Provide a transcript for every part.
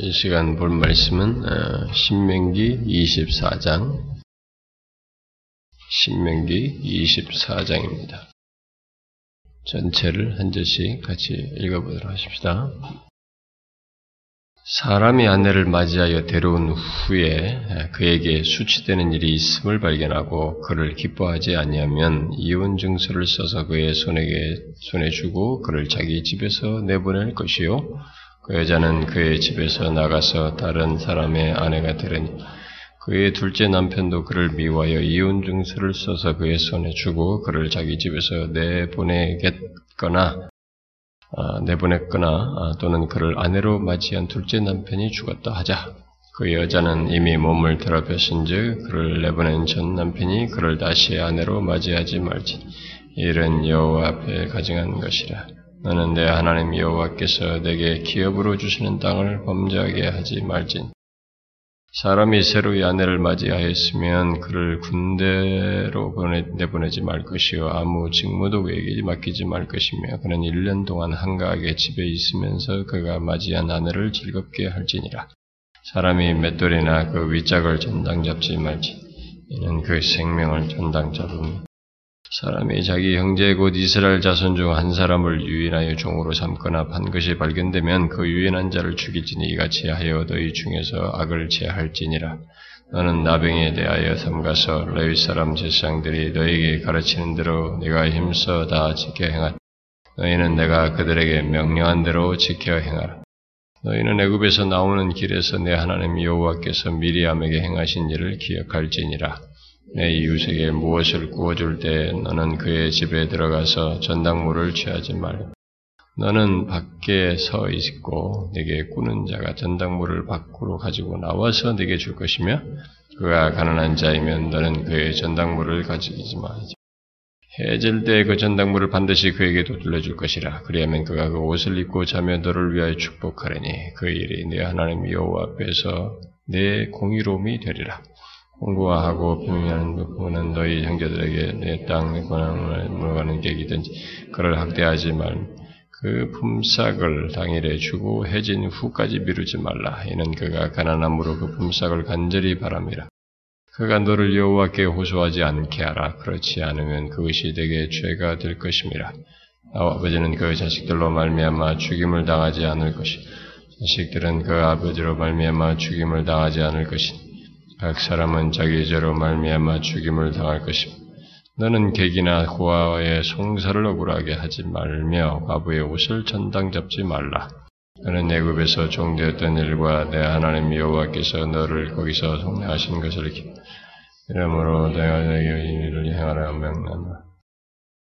이 시간 볼 말씀은 어, 신명기 24장, 신명기 24장입니다. 전체를 한 절씩 같이 읽어보도록 하십시다. 사람이 아내를 맞이하여 데려온 후에 그에게 수치되는 일이 있음을 발견하고 그를 기뻐하지 아니하면 이혼 증서를 써서 그의 손에게 손에 주고 그를 자기 집에서 내보낼 것이요 그 여자는 그의 집에서 나가서 다른 사람의 아내가 되려니 그의 둘째 남편도 그를 미워하여 이혼 증서를 써서 그의 손에 주고 그를 자기 집에서 내보내겠거나 아, 내보냈거나 아, 또는 그를 아내로 맞이한 둘째 남편이 죽었다 하자. 그 여자는 이미 몸을 더럽혔은즉 그를 내보낸 전 남편이 그를 다시 아내로 맞이하지 말지. 이런 여호와 앞에 가증한 것이라. 너는 내 하나님 여호와께서 내게 기업으로 주시는 땅을 범죄하게 하지 말진. 사람이 새로이 아내를 맞이하였으면 그를 군대로 보내, 내보내지 말 것이요 아무 직무도 그에게 맡기지 말 것이며 그는 1년 동안 한가하게 집에 있으면서 그가 맞이한 아내를 즐겁게 할지니라. 사람이 맷돌이나 그 윗짝을 전당 잡지 말지. 이는 그 생명을 전당 잡으니 사람이 자기 형제 곧 이스라엘 자손 중 한 사람을 유인하여 종으로 삼거나 판 것이 발견되면 그 유인한 자를 죽이지니 이같이 하여 너희 중에서 악을 제할지니라. 너는 나병에 대하여 삼가서 레위 사람 제사장들이 너에게 가르치는 대로 네가 힘써 다 지켜 행하. 너희는 내가 그들에게 명령한 대로 지켜 행하라. 너희는 애굽에서 나오는 길에서 내 하나님 여호와께서 미리암에게 행하신 일을 기억할지니라. 내 이웃에게 무엇을 구워줄 때 너는 그의 집에 들어가서 전당물을 취하지 말고 너는 밖에 서 있고 내게 꾸는 자가 전당물을 밖으로 가지고 나와서 내게 줄 것이며 그가 가난한 자이면 너는 그의 전당물을 가지지 말지. 해질 때 그 전당물을 반드시 그에게 도 둘러 줄 것이라. 그리하면 그가 그 옷을 입고 자며 너를 위하여 축복하려니 그 일이 내 하나님 여호와 앞에서 내 공의로움이 되리라. 공부하고 비밀하는 부분은 너희 형제들에게 내 땅의 권한을 물어가는 객이든지 그를 학대하지 말. 그 품삯을 당일에 주고 해진 후까지 미루지 말라. 이는 그가 가난함으로 그 품삯을 간절히 바랍니다. 그가 너를 여호와께 호소하지 않게 하라. 그렇지 않으면 그것이 되게 죄가 될 것입니다. 아버지는 그 자식들로 말미암아 죽임을 당하지 않을 것이. 자식들은 그 아버지로 말미암아 죽임을 당하지 않을 것이. 각 사람은 자기 죄로 말미암아 죽임을 당할 것입니다. 너는 객이나 고아의 송사를 억울하게 하지 말며 과부의 옷을 전당 잡지 말라. 너는 애굽에서 종되었던 일과 내 하나님 여호와께서 너를 거기서 속내하신 것을 이러므로 내가 내게 일을 행하라 명령한다.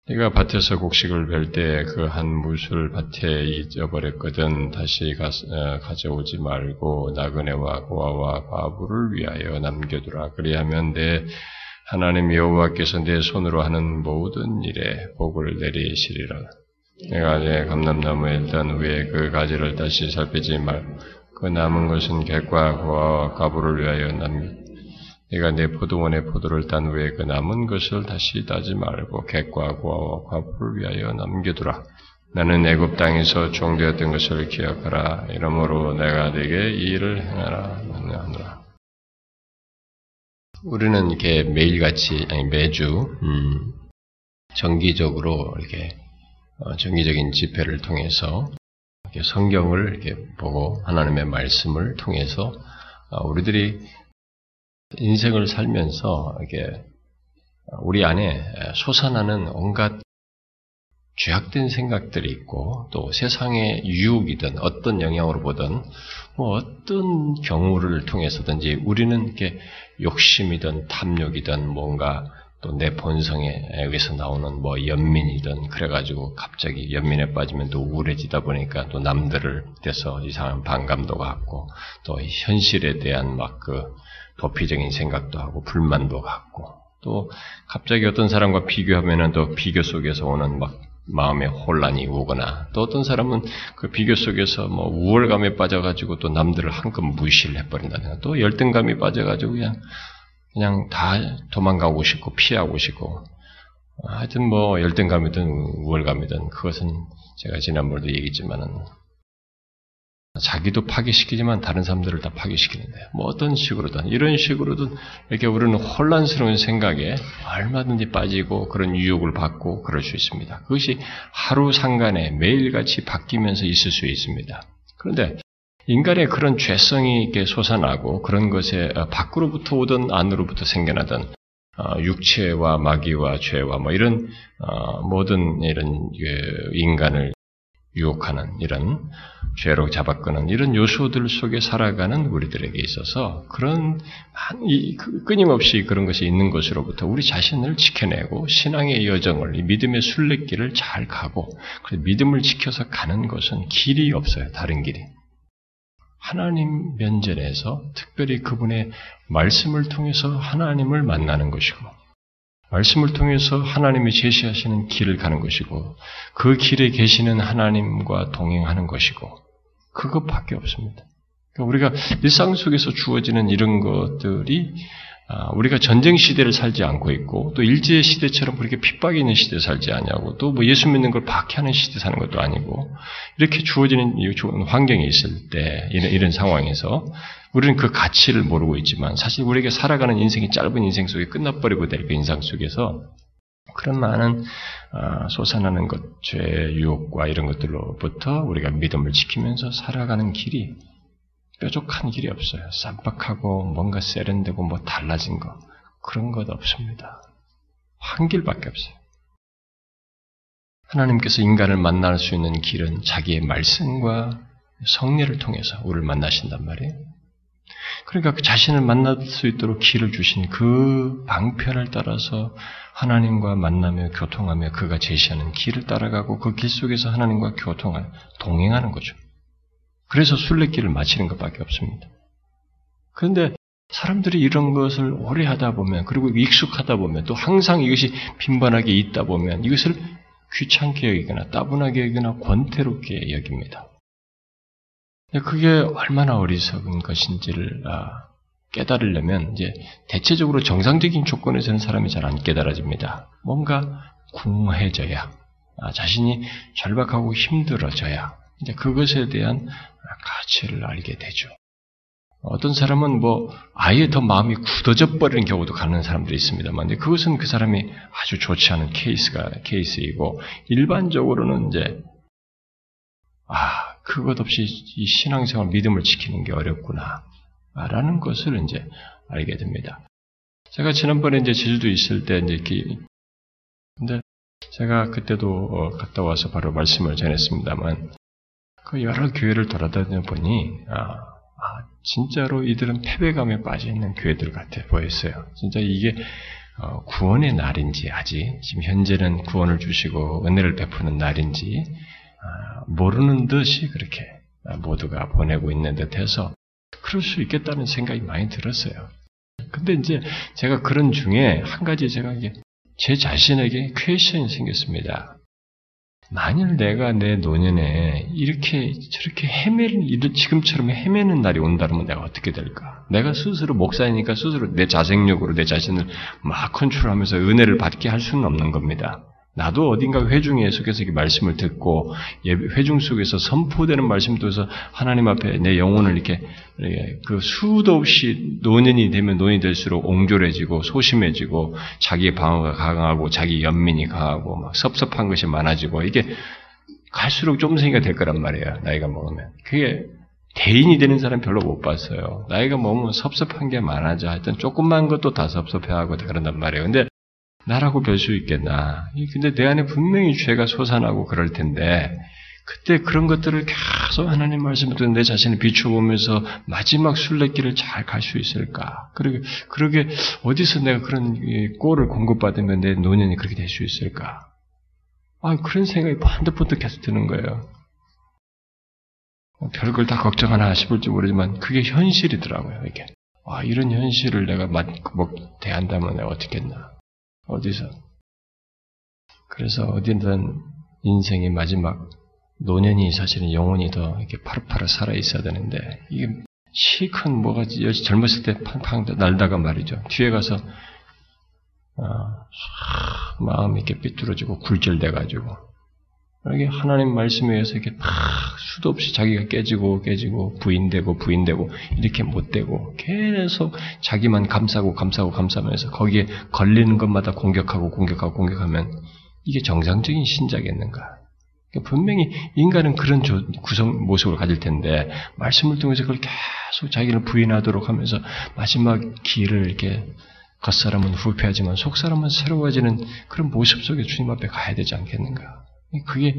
네가 밭에서 곡식을 벨 때 그 한 무술 밭에 잊어버렸거든 다시 가, 어, 져오지 말고 나그네와 고아와 과부를 위하여 남겨두라. 그리하면 내 하나님 여호와께서 내 손으로 하는 모든 일에 복을 내리시리라. 내가 내 감람나무에 일단 후에 그 가지를 다시 살피지 말고 그 남은 것은 객과 고아와 과부를 위하여 남겨 내가 내 포도원의 포도를 딴 후에 그 남은 것을 다시 따지 말고 객과 고아와 과부를 위하여 남겨두라. 나는 애굽 땅에서 종되었던 것을 기억하라. 이러므로 내가 네게 이 일을 행하라. 명령하노라. 우리는 이렇게 매일같이 아니 매주 음, 정기적으로 이렇게 어, 정기적인 집회를 통해서 이렇게 성경을 이렇게 보고 하나님의 말씀을 통해서 어, 우리들이 인생을 살면서 이게 우리 안에 솟아나는 온갖 죄악된 생각들이 있고 또 세상의 유혹이든 어떤 영향으로 보든 뭐 어떤 경우를 통해서든지 우리는 이렇게 욕심이든 탐욕이든 뭔가 또 내 본성에 의해서 나오는 뭐 연민이든 그래가지고 갑자기 연민에 빠지면 또 우울해지다 보니까 또 남들을 대해서 이상한 반감도 갖고 또 현실에 대한 막그 도피적인 생각도 하고 불만도 갖고 또 갑자기 어떤 사람과 비교하면은 또 비교 속에서 오는 막 마음의 혼란이 오거나 또 어떤 사람은 그 비교 속에서 뭐 우월감에 빠져가지고 또 남들을 한껏 무시를 해버린다든가 또 열등감이 빠져가지고 그냥 그냥 다 도망가고 싶고 피하고 싶고 하여튼 뭐 열등감이든 우월감이든 그것은 제가 지난번에도 얘기했지만은 자기도 파괴시키지만 다른 사람들을 다 파괴시키는데 뭐 어떤 식으로든 이런 식으로든 이렇게 우리는 혼란스러운 생각에 얼마든지 빠지고 그런 유혹을 받고 그럴 수 있습니다. 그것이 하루 상간에 매일같이 바뀌면서 있을 수 있습니다. 그런데 인간의 그런 죄성이 이렇게 솟아나고 그런 것에 밖으로부터 오든 안으로부터 생겨나던 어, 육체와 마귀와 죄와 뭐 이런 어, 모든 이런 그 인간을 유혹하는 이런 죄로 잡아끄는 이런 요소들 속에 살아가는 우리들에게 있어서 그런 그 끊임없이 그런 것이 있는 것으로부터 우리 자신을 지켜내고 신앙의 여정을 믿음의 순례길을 잘 가고 믿음을 지켜서 가는 것은 길이 없어요. 다른 길이. 하나님 면전에서 특별히 그분의 말씀을 통해서 하나님을 만나는 것이고 말씀을 통해서 하나님이 제시하시는 길을 가는 것이고 그 길에 계시는 하나님과 동행하는 것이고 그것밖에 없습니다. 그러니까 우리가 일상 속에서 주어지는 이런 것들이 아, 우리가 전쟁 시대를 살지 않고 있고 또 일제 시대처럼 그렇게 핍박이 있는 시대 살지 않냐고 또 뭐 예수 믿는 걸 박해하는 시대 사는 것도 아니고 이렇게 주어지는 환경에 있을 때 이런, 이런 상황에서 우리는 그 가치를 모르고 있지만 사실 우리에게 살아가는 인생이 짧은 인생 속에 끝나버리고 될 그 인상 속에서 그런 많은 아, 솟아나는 것, 죄, 유혹과 이런 것들로부터 우리가 믿음을 지키면서 살아가는 길이 뾰족한 길이 없어요. 쌈박하고 뭔가 세련되고 뭐 달라진 거 그런 것 없습니다. 한 길밖에 없어요. 하나님께서 인간을 만날 수 있는 길은 자기의 말씀과 성례를 통해서 우리를 만나신단 말이에요. 그러니까 그 자신을 만날 수 있도록 길을 주신 그 방편을 따라서 하나님과 만나며 교통하며 그가 제시하는 길을 따라가고 그 길 속에서 하나님과 교통할 동행하는 거죠. 그래서 순례길을 마치는 것밖에 없습니다. 그런데 사람들이 이런 것을 오래 하다 보면 그리고 익숙하다 보면 또 항상 이것이 빈번하게 있다 보면 이것을 귀찮게 여기거나 따분하게 여기거나 권태롭게 여깁니다. 그게 얼마나 어리석은 것인지를 아, 깨달으려면 이제 대체적으로 정상적인 조건에서는 사람이 잘 안 깨달아집니다. 뭔가 궁해져야 아, 자신이 절박하고 힘들어져야 이제 그것에 대한 가치를 알게 되죠. 어떤 사람은 뭐 아예 더 마음이 굳어져 버리는 경우도 가는 사람들이 있습니다만, 그것은 그 사람이 아주 좋지 않은 케이스가 케이스이고 일반적으로는 이제 아 그것 없이 이 신앙생활 믿음을 지키는 게 어렵구나 라는 것을 이제 알게 됩니다. 제가 지난번에 이제 제주도 있을 때 이제 이렇게 근데 제가 그때도 어, 갔다 와서 바로 말씀을 전했습니다만 그 여러 교회를 돌아다녀 보니 아, 아, 진짜로 이들은 패배감에 빠져 있는 교회들 같아 보였어요. 진짜 이게 어, 구원의 날인지 아직 지금 현재는 구원을 주시고 은혜를 베푸는 날인지 아, 모르는 듯이 그렇게 모두가 보내고 있는 듯해서 그럴 수 있겠다는 생각이 많이 들었어요. 근데 이제 제가 그런 중에 한 가지 제가 이게 제 자신에게 퀘션이 생겼습니다. 만일 내가 내 노년에 이렇게 저렇게 헤매는 지금처럼 헤매는 날이 온다면 내가 어떻게 될까? 내가 스스로 목사니까 스스로 내 자생력으로 내 자신을 막 컨트롤하면서 은혜를 받게 할 수는 없는 겁니다. 나도 어딘가 회중에 속에서 이 말씀을 듣고 회중 속에서 선포되는 말씀 통해서 하나님 앞에 내 영혼을 이렇게, 그 수도 없이 노년이 되면 노년이 될수록 옹졸해지고 소심해지고 자기의 방어가 강하고 자기 연민이 강하고 막 섭섭한 것이 많아지고 이게 갈수록 좀생이가 될 거란 말이에요. 나이가 먹으면 그게 대인이 되는 사람 별로 못 봤어요. 나이가 먹으면 섭섭한 게 많아져. 하여튼 조금만 것도 다 섭섭해하고 그런단 말이에요. 근데 나라고 별 수 있겠나. 근데 내 안에 분명히 죄가 솟아나고 그럴 텐데, 그때 그런 것들을 계속 하나님 말씀을 듣는 내 자신을 비춰보면서 마지막 순례길을 잘 갈 수 있을까? 그러게, 그러게, 어디서 내가 그런 꼴을 공급받으면 내 노년이 그렇게 될 수 있을까? 아, 그런 생각이 반드번뜩 계속 드는 거예요. 뭐 별걸 다 걱정하나 싶을지 모르지만 그게 현실이더라고요, 이게. 아, 이런 현실을 내가 맞, 뭐, 대한다면 내가 어떻게 했나. 어디서? 그래서 어디든 인생의 마지막 노년이 사실은 영혼이 더 이렇게 파릇파릇 살아 있어야 되는데 이게 시큰 뭐가 젊었을 때 팡팡 날다가 말이죠. 뒤에 가서 어, 마음이 이렇게 삐뚤어지고 굴절돼가지고 이게 하나님 말씀에 의해서 이렇게 막 수도 없이 자기가 깨지고 깨지고 부인되고 부인되고 이렇게 못 되고 계속 자기만 감싸고 감싸고 감싸면서 거기에 걸리는 것마다 공격하고 공격하고 공격하면 이게 정상적인 신자겠는가? 그러니까 분명히 인간은 그런 구성 모습을 가질 텐데 말씀을 통해서 그걸 계속 자기를 부인하도록 하면서 마지막 길을 이렇게 겉사람은 후패하지만 속사람은 새로워지는 그런 모습 속에 주님 앞에 가야 되지 않겠는가? 그게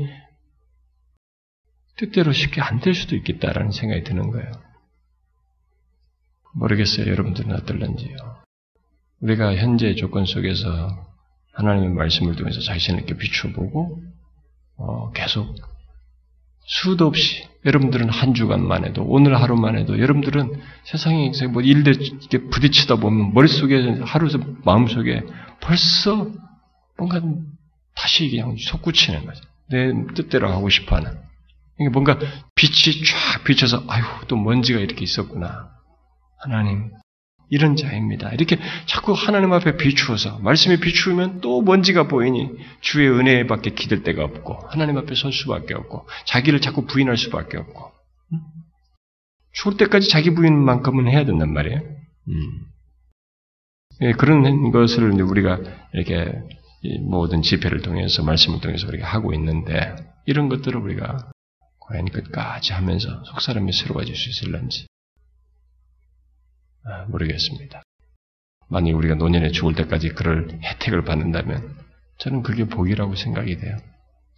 뜻대로 쉽게 안 될 수도 있겠다라는 생각이 드는 거예요. 모르겠어요. 여러분들은 어떨런지요. 우리가 현재 조건 속에서 하나님의 말씀을 통해서 자신을 이렇게 비춰보고 어, 계속 수도 없이 여러분들은 한 주간만 해도 오늘 하루만 해도 여러분들은 세상에 뭐 일들 이렇게 부딪히다 보면 머릿속에 하루 마음속에 벌써 뭔가 다시 그냥 솟구치는 거죠. 내 뜻대로 하고 싶어 하는. 이게 뭔가 빛이 쫙 비쳐서, 아유, 또 먼지가 이렇게 있었구나. 하나님, 이런 자입니다. 이렇게 자꾸 하나님 앞에 비추어서, 말씀이 비추면 또 먼지가 보이니 주의 은혜밖에 기댈 데가 없고, 하나님 앞에 설 수밖에 없고, 자기를 자꾸 부인할 수밖에 없고, 죽을 때까지 자기 부인만큼은 해야 된단 말이에요. 음. 예, 그런 것을 우리가 이렇게 모든 집회를 통해서 말씀을 통해서 우리가 하고 있는데 이런 것들을 우리가 과연 끝까지 하면서 속사람이 새로워질 수 있을런지 아, 모르겠습니다. 만약 우리가 노년에 죽을 때까지 그럴 혜택을 받는다면 저는 그게 복이라고 생각이 돼요.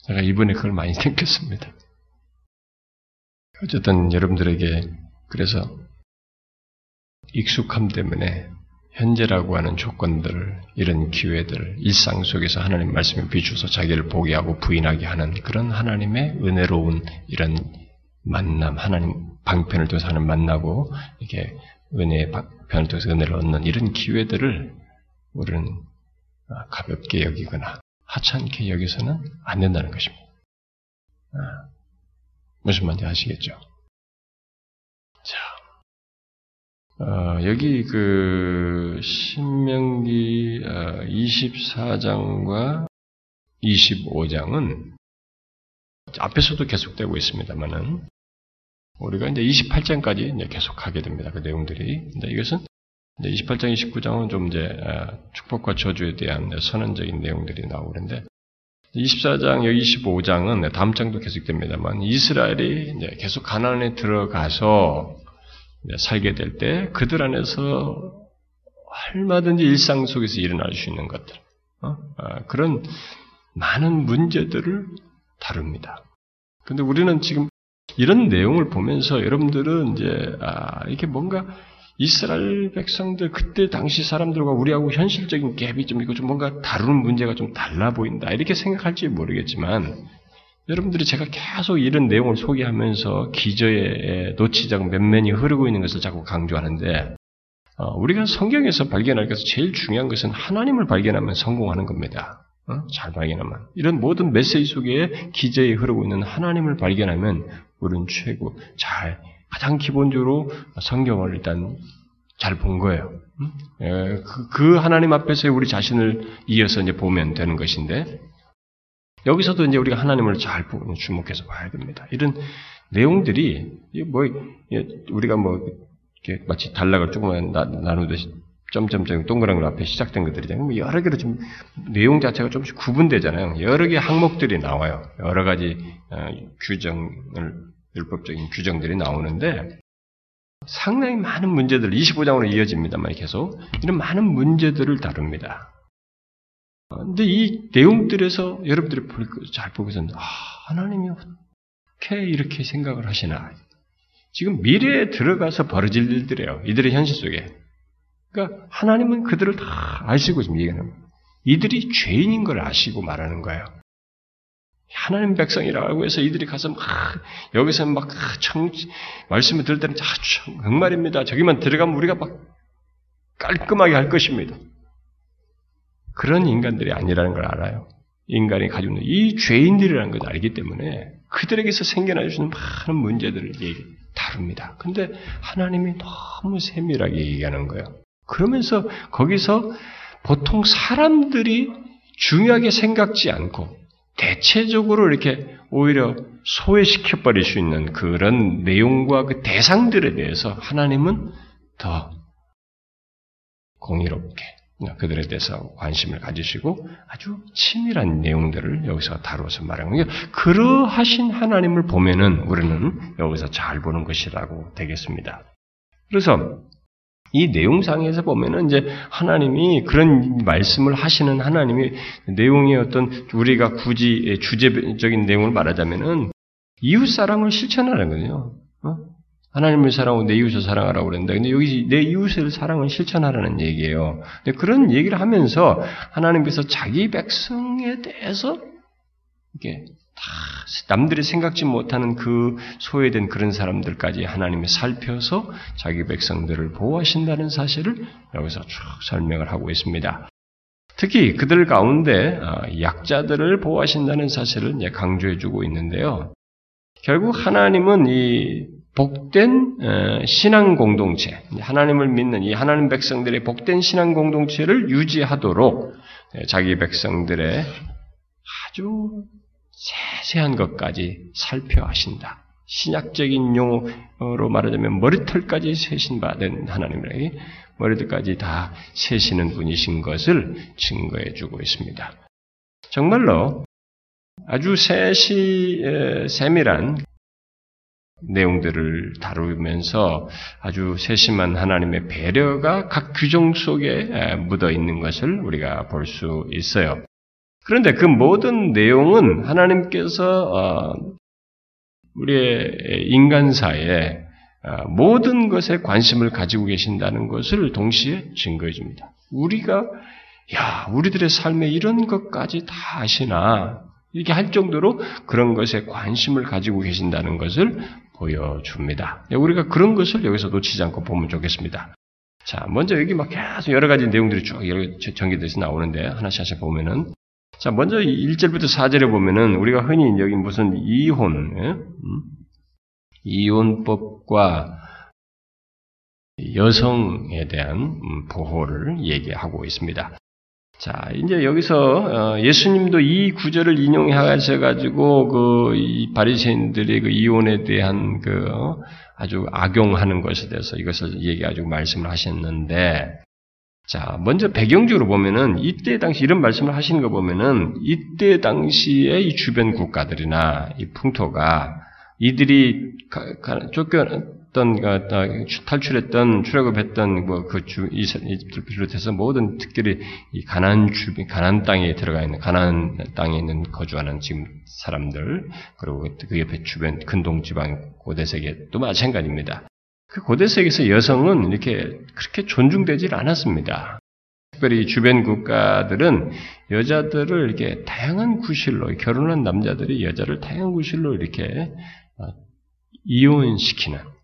제가 이번에 그걸 많이 느꼈습니다. 어쨌든 여러분들에게 그래서 익숙함 때문에 현재라고 하는 조건들을, 이런 기회들, 일상 속에서 하나님 말씀에 비추어서 자기를 보게 하고 부인하게 하는 그런 하나님의 은혜로운 이런 만남, 하나님 방편을 통해서 하는 만나고, 이렇게 은혜의 방편을 통해서 은혜를 얻는 이런 기회들을 우리는 가볍게 여기거나 하찮게 여기서는 안 된다는 것입니다. 아, 무슨 말인지 아시겠죠? 어, 여기 그 신명기 24장과 어, 25장은 앞에서도 계속되고 있습니다만은 우리가 이제 28장까지 이제 계속 하게 됩니다. 그 내용들이. 근데 이것은 이제 28장, 29장은 좀 이제 어, 축복과 저주에 대한 선언적인 내용들이 나오는데 24장, 여기 25장은 다음 장도 계속됩니다만 이스라엘이 이제 계속 가난안에 들어가서 살게 될 때 그들 안에서 얼마든지 일상 속에서 일어날 수 있는 것들 어? 아, 그런 많은 문제들을 다룹니다. 근데 우리는 지금 이런 내용을 보면서 여러분들은 이제 아, 이게 뭔가 이스라엘 백성들 그때 당시 사람들과 우리하고 현실적인 갭이 좀 이거 좀 뭔가 다루는 문제가 좀 달라 보인다 이렇게 생각할지 모르겠지만 여러분들이 제가 계속 이런 내용을 소개하면서 기저에 놓치자고 면면이 흐르고 있는 것을 자꾸 강조하는데 어, 우리가 성경에서 발견할 것은 제일 중요한 것은 하나님을 발견하면 성공하는 겁니다. 어? 잘 발견하면 이런 모든 메시지 속에 기저에 흐르고 있는 하나님을 발견하면 우리는 최고 잘 가장 기본적으로 성경을 일단 잘 본 거예요. 예, 그, 그 하나님 앞에서 우리 자신을 이어서 이제 보면 되는 것인데 여기서도 이제 우리가 하나님을 잘 주목해서 봐야 됩니다. 이런 내용들이 뭐 우리가 뭐 마치 단락을 조금만 나누듯이 점점점 동그란 걸 앞에 시작된 것들이잖아요. 뭐 여러 개로 좀 내용 자체가 조금씩 구분되잖아요. 여러 개 항목들이 나와요. 여러 가지 어, 규정을 율법적인 규정들이 나오는데 상당히 많은 문제들 25장으로 이어집니다만 계속 이런 많은 문제들을 다룹니다. 근데 이 내용들에서 여러분들이 잘 보고서는 아, 하나님이 어떻게 이렇게 생각을 하시나? 지금 미래에 들어가서 벌어질 일들이에요. 이들의 현실 속에. 그러니까 하나님은 그들을 다 아시고 지금 얘기하는 거예요. 이들이 죄인인 걸 아시고 말하는 거예요. 하나님 백성이라고 해서 이들이 가서 막 여기서 막 청, 말씀을 들을 때는 아, 정말입니다. 저기만 들어가면 우리가 막 깔끔하게 할 것입니다. 그런 인간들이 아니라는 걸 알아요. 인간이 가지고 있는 이 죄인들이라는 것을 알기 때문에 그들에게서 있는 많은 문제들을 다룹니다. 근데 하나님이 너무 세밀하게 얘기하는 거예요. 그러면서 거기서 보통 사람들이 중요하게 생각지 않고 대체적으로 이렇게 오히려 소외시켜버릴 수 있는 그런 내용과 그 대상들에 대해서 하나님은 더 공의롭게 그들에 대해서 관심을 가지시고 아주 치밀한 내용들을 여기서 다루어서 말하는 거예요. 그러하신 하나님을 보면은 우리는 여기서 잘 보는 것이라고 되겠습니다. 그래서 이 내용상에서 보면은 이제 하나님이 그런 말씀을 하시는 하나님이 내용의 어떤 우리가 굳이 주제적인 내용을 말하자면은 이웃 사랑을 실천하는 거예요. 어? 하나님을 사랑하고 내 이웃을 사랑하라고 그랬는데, 근데 여기 내 이웃을 사랑을 실천하라는 얘기예요. 근데 그런 얘기를 하면서 하나님께서 자기 백성에 대해서 이게 다 남들이 생각지 못하는 그 소외된 그런 사람들까지 하나님이 살펴서 자기 백성들을 보호하신다는 사실을 여기서 쭉 설명을 하고 있습니다. 특히 그들 가운데 아, 약자들을 보호하신다는 사실을 강조해주고 있는데요. 결국 하나님은 이 복된 어, 신앙 공동체, 하나님을 믿는 이 하나님 백성들의 복된 신앙 공동체를 유지하도록 네, 자기 백성들의 아주 세세한 것까지 살펴하신다. 신약적인 용어로 말하자면 머리털까지 세신 바된 하나님의 머리털까지 다 세시는 분이신 것을 증거해 주고 있습니다. 정말로 아주 세시, 세밀한 내용들을 다루면서 아주 세심한 하나님의 배려가 각 규정 속에 묻어 있는 것을 우리가 볼 수 있어요. 그런데 그 모든 내용은 하나님께서 어, 우리의 인간사에 어, 모든 것에 관심을 가지고 계신다는 것을 동시에 증거해 줍니다. 우리가 야 우리들의 삶에 이런 것까지 다 아시나 이렇게 할 정도로 그런 것에 관심을 가지고 계신다는 것을 보여줍니다. 우리가 그런 것을 여기서 놓치지 않고 보면 좋겠습니다. 자, 먼저 여기 막 계속 여러 가지 내용들이 쭉 전개돼서 나오는데 하나씩 하나씩 보면은 자, 먼저 1절부터 4절에 보면은 우리가 흔히 여기 무슨 이혼, 예? 음? 이혼법과 여성에 대한 음, 보호를 얘기하고 있습니다. 자, 이제 여기서 어, 예수님도 이 구절을 인용해 가지고 그 바리새인들의 그 이혼에 대한 그 아주 악용하는 것에 대해서 이것을 얘기해가지고 말씀을 하셨는데, 자, 먼저 배경적으로 보면은 이때 당시 이런 말씀을 하시는 거 보면은 이때 당시의 이 주변 국가들이나 이 풍토가 이들이 쫓겨 어떤 탈출했던 출애굽했던 뭐그 이집트를 비롯해서 모든 특별히 이 가난 주변 가난 땅에 들어가 있는 가난 땅에 있는 거주하는 지금 사람들 그리고 그 옆에 주변 근동 지방 고대 세계도 마찬가지입니다. 그 고대 세계에서 여성은 이렇게 그렇게 존중되질 않았습니다. 특별히 주변 국가들은 여자들을 이렇게 다양한 구실로 결혼한 남자들이 여자를 다양한 구실로 이렇게 어, 이혼시키는 어,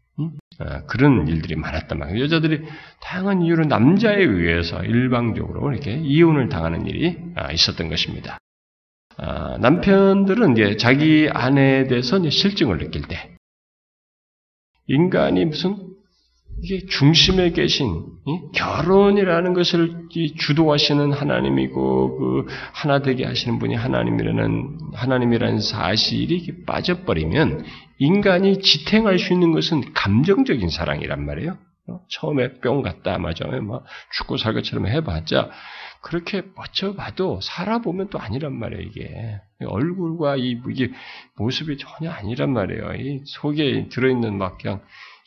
그런 일들이 많았단 말이에요. 여자들이 다양한 이유로 남자에 의해서 일방적으로 이렇게 이혼을 당하는 일이 아, 있었던 것입니다. 아, 남편들은 이제 자기 아내에 대해서 실증을 느낄 때 인간이 무슨 이게 중심에 계신 결혼이라는 것을 주도하시는 하나님이고 그 하나 되게 하시는 분이 하나님이라는 하나님이라는 사실이 빠져버리면 인간이 지탱할 수 있는 것은 감정적인 사랑이란 말이에요. 어? 처음에 뿅 갔다 맞아 막 죽고 살 것처럼 해봤자 그렇게 버텨봐도 살아보면 또 아니란 말이에요 이게 얼굴과 이 이게 모습이 전혀 아니란 말이에요. 이 속에 들어있는 막 그냥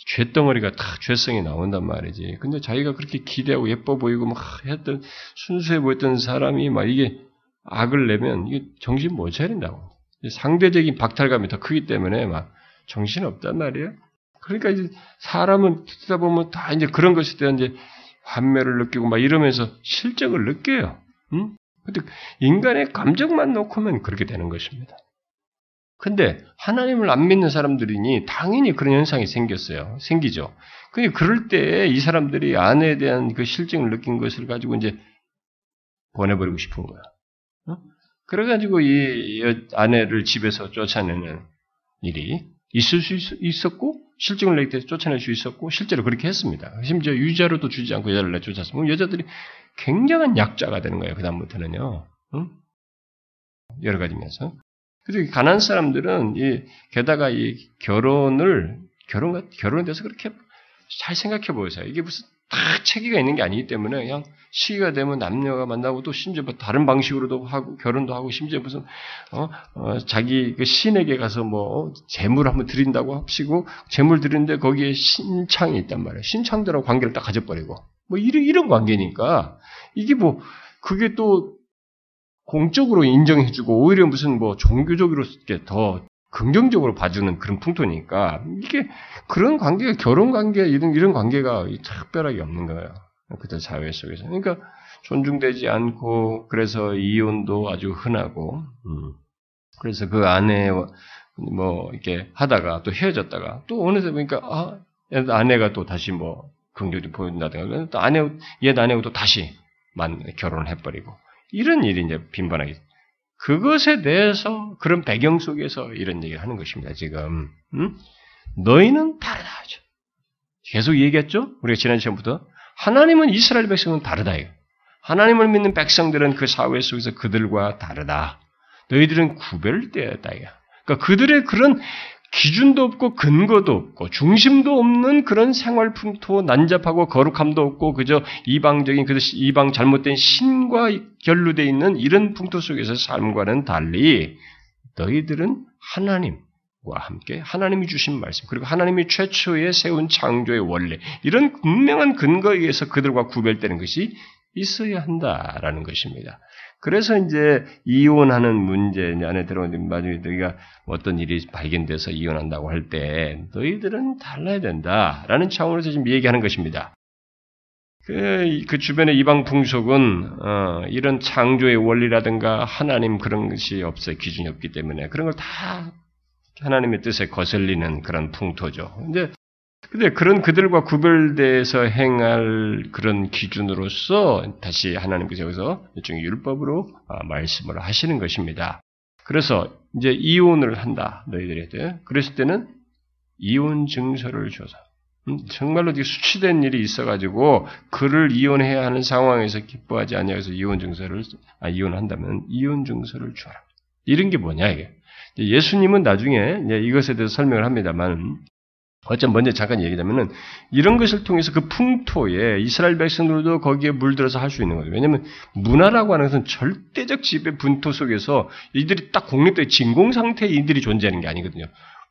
죄덩어리가 다 죄성이 나온단 말이지. 근데 자기가 그렇게 기대하고 예뻐 보이고 막 했던 순수해 보였던 사람이 막 이게 악을 내면 이게 정신 못 차린다고. 상대적인 박탈감이 더 크기 때문에 막 정신 없단 말이에요. 그러니까 이제 사람은 듣다 보면 다 이제 그런 것에 대한 이제 환멸을 느끼고 막 이러면서 실적을 느껴요. 응? 근데 인간의 감정만 놓고면 그렇게 되는 것입니다. 근데 하나님을 안 믿는 사람들이니 당연히 그런 현상이 생겼어요. 생기죠. 근데 그럴 때 이 사람들이 아내에 대한 그 실증을 느낀 것을 가지고 이제 보내버리고 싶은 거야. 어? 그래가지고 이 아내를 집에서 쫓아내는 일이 있을 수 있 었고 실증을 내기 때문에 쫓아낼 수 있었고 실제로 그렇게 했습니다. 심지어 유자로도 주지 않고 여자를 내쫓았으면 여자들이 굉장한 약자가 되는 거예요. 그 다음부터는요. 응? 여러 가지 면에서. 그래서 가난 사람들은 이 게다가 이 결혼을 결혼 결혼에 대해서 그렇게 잘 생각해 보세요. 이게 무슨 다 체계가 있는 게 아니기 때문에 그냥 시기가 되면 남녀가 만나고 또 심지어 뭐 다른 방식으로도 하고 결혼도 하고 심지어 무슨 어, 어 자기 그 신에게 가서 뭐 재물 한번 드린다고 합시고 재물 드리는데 거기에 신창이 있단 말이에요. 신창들하고 관계를 딱 가져버리고 뭐 이런 이런 관계니까 이게 뭐 그게 또 공적으로 인정해주고 오히려 무슨 뭐 종교적으로 이렇게 더 긍정적으로 봐주는 그런 풍토니까 이게 그런 관계가 결혼 관계 이런 이런 관계가 특별하게 없는 거예요. 그때 사회 속에서 그러니까 존중되지 않고 그래서 이혼도 아주 흔하고 음. 그래서 그 아내 뭐 이렇게 하다가 또 헤어졌다가 또 어느새 보니까 아 아내가 또 다시 뭐 긍정적으로 보인다든가 또 아내 옛 아내하고 또 다시 만 결혼을 해버리고 이런 일이 이제 빈번하게 그것에 대해서 그런 배경 속에서 이런 얘기를 하는 것입니다. 지금 음? 너희는 다르다 하죠. 계속 얘기했죠. 우리가 지난 시간부터 하나님은 이스라엘 백성은 다르다. 하나님을 믿는 백성들은 그 사회 속에서 그들과 다르다. 너희들은 구별되었다. 그러니까 그들의 그런 기준도 없고 근거도 없고 중심도 없는 그런 생활 풍토 난잡하고 거룩함도 없고 그저 이방적인 그 이방 잘못된 신과 결루되어 있는 이런 풍토 속에서 삶과는 달리 너희들은 하나님 과 함께 하나님이 주신 말씀 그리고 하나님이 최초에 세운 창조의 원래 이런 분명한 근거에 의해서 그들과 구별되는 것이 있어야 한다라는 것입니다. 그래서 이제 이혼하는 문제 안에 들어오는 나중에 너희가 어떤 일이 발견돼서 이혼한다고 할 때 너희들은 달라야 된다라는 차원에서 지금 얘기하는 것입니다. 그, 그 주변의 이방 풍속은 어, 이런 창조의 원리라든가 하나님 그런 것이 없어요. 기준이 없기 때문에 그런 걸 다 하나님의 뜻에 거슬리는 그런 풍토죠. 근데 근데 그런 그들과 구별돼서 행할 그런 기준으로서 다시 하나님께서 여기서 일종의 율법으로 아, 말씀을 하시는 것입니다. 그래서 이제 이혼을 한다 너희들이 때 그랬을 때는 이혼 증서를 줘서 음, 정말로 수치된 일이 있어가지고 그를 이혼해야 하는 상황에서 기뻐하지 않냐해서 이혼 증서를 아, 이혼한다면 이혼 증서를 줘라. 이런 게 뭐냐 이게 예수님은 나중에 이것에 대해서 설명을 합니다만 어쨌든 먼저 잠깐 얘기하자면은 이런 것을 통해서 그 풍토에 이스라엘 백성들도 거기에 물들어서 할 수 있는 거예요. 왜냐하면 문화라고 하는 것은 절대적 지배 분토 속에서 이들이 딱 독립된 진공 상태의 이들이 존재하는 게 아니거든요.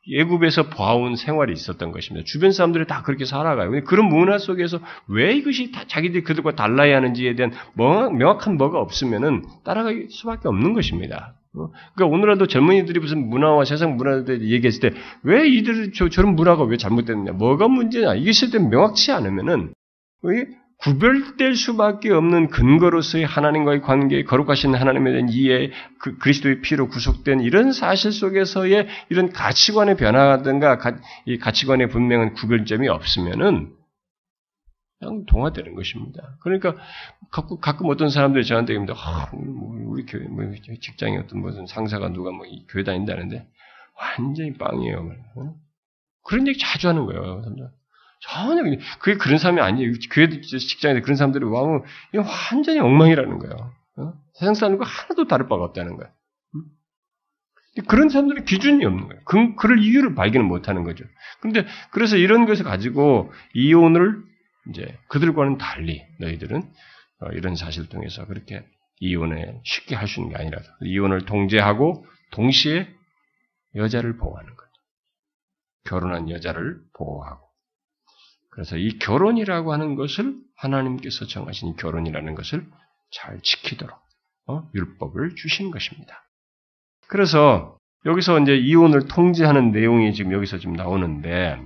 예굽에서 봐온 생활이 있었던 것입니다. 주변 사람들이 다 그렇게 살아가요. 그런 문화 속에서 왜 이것이 다 자기들이 그들과 달라야 하는지에 대한 명확한 뭐가 없으면은 따라갈 수밖에 없는 것입니다. 어? 그러니까 오늘날도 젊은이들이 무슨 문화와 세상 문화에 대해 얘기했을 때 왜 이들 저, 저런 문화가 왜 잘못됐느냐, 뭐가 문제냐 이게 때 명확치 않으면은 구별될 수밖에 없는 근거로서의 하나님과의 관계, 거룩하신 하나님에 대한 이해, 그 그리스도의 피로 구속된 이런 사실 속에서의 이런 가치관의 변화든가 이 가치관의 분명한 구별점이 없으면은 동화되는 것입니다. 그러니까 가끔, 가끔 어떤 사람들이 저한테 얘기합니다. 아, 우리 교회, 뭐 직장에 어떤 무슨 상사가 누가 뭐 교회 다닌다는데 완전히 빵이에요. 어? 그런 얘기 자주 하는 거예요. 전혀 그게 그런 사람이 아니에요. 교회 직장에 그런 사람들이 와면 이게 완전히 엉망이라는 거예요. 어? 세상 사람과 하나도 다를 바가 없다는 거예요. 그런 사람들은 기준이 없는 거예요. 그, 그럴 이유를 발견을 못하는 거죠. 그런데 그래서 이런 것을 가지고 이혼을 이제 그들과는 달리 너희들은 어, 이런 사실을 통해서 그렇게 이혼에 쉽게 할 수 있는 게 아니라 이혼을 통제하고 동시에 여자를 보호하는 거죠. 결혼한 여자를 보호하고. 그래서 이 결혼이라고 하는 것을 하나님께서 정하신 결혼이라는 것을 잘 지키도록 어? 율법을 주신 것입니다. 그래서 여기서 이제 이혼을 통제하는 내용이 지금 여기서 지금 나오는데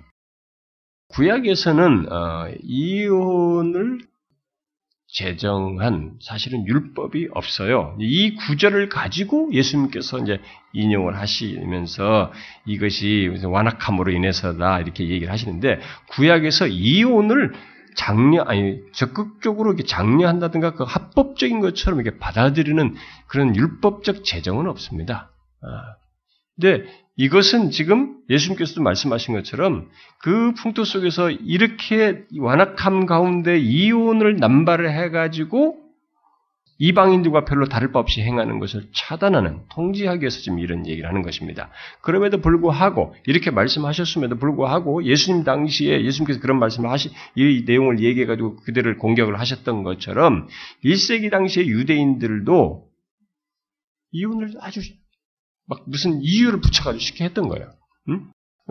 구약에서는 어, 이혼을 제정한 사실은 율법이 없어요. 이 구절을 가지고 예수님께서 이제 인용을 하시면서 이것이 완악함으로 인해서다 이렇게 얘기를 하시는데 구약에서 이혼을 장려 아니 적극적으로 이렇게 장려한다든가 그 합법적인 것처럼 이렇게 받아들이는 그런 율법적 제정은 없습니다. 아, 근데 이것은 지금 예수님께서도 말씀하신 것처럼 그 풍토 속에서 이렇게 완악함 가운데 이혼을 남발을 해가지고 이방인들과 별로 다를 바 없이 행하는 것을 차단하는 통지하기 위해서 지금 이런 얘기를 하는 것입니다. 그럼에도 불구하고 이렇게 말씀하셨음에도 불구하고 예수님 당시에 예수님께서 그런 말씀을 하시 이 내용을 얘기해 가지고 그들을 공격을 하셨던 것처럼 1세기 당시의 유대인들도 이혼을 아주 막 무슨 이유를 붙여가지고 쉽게 했던 거예요. 응?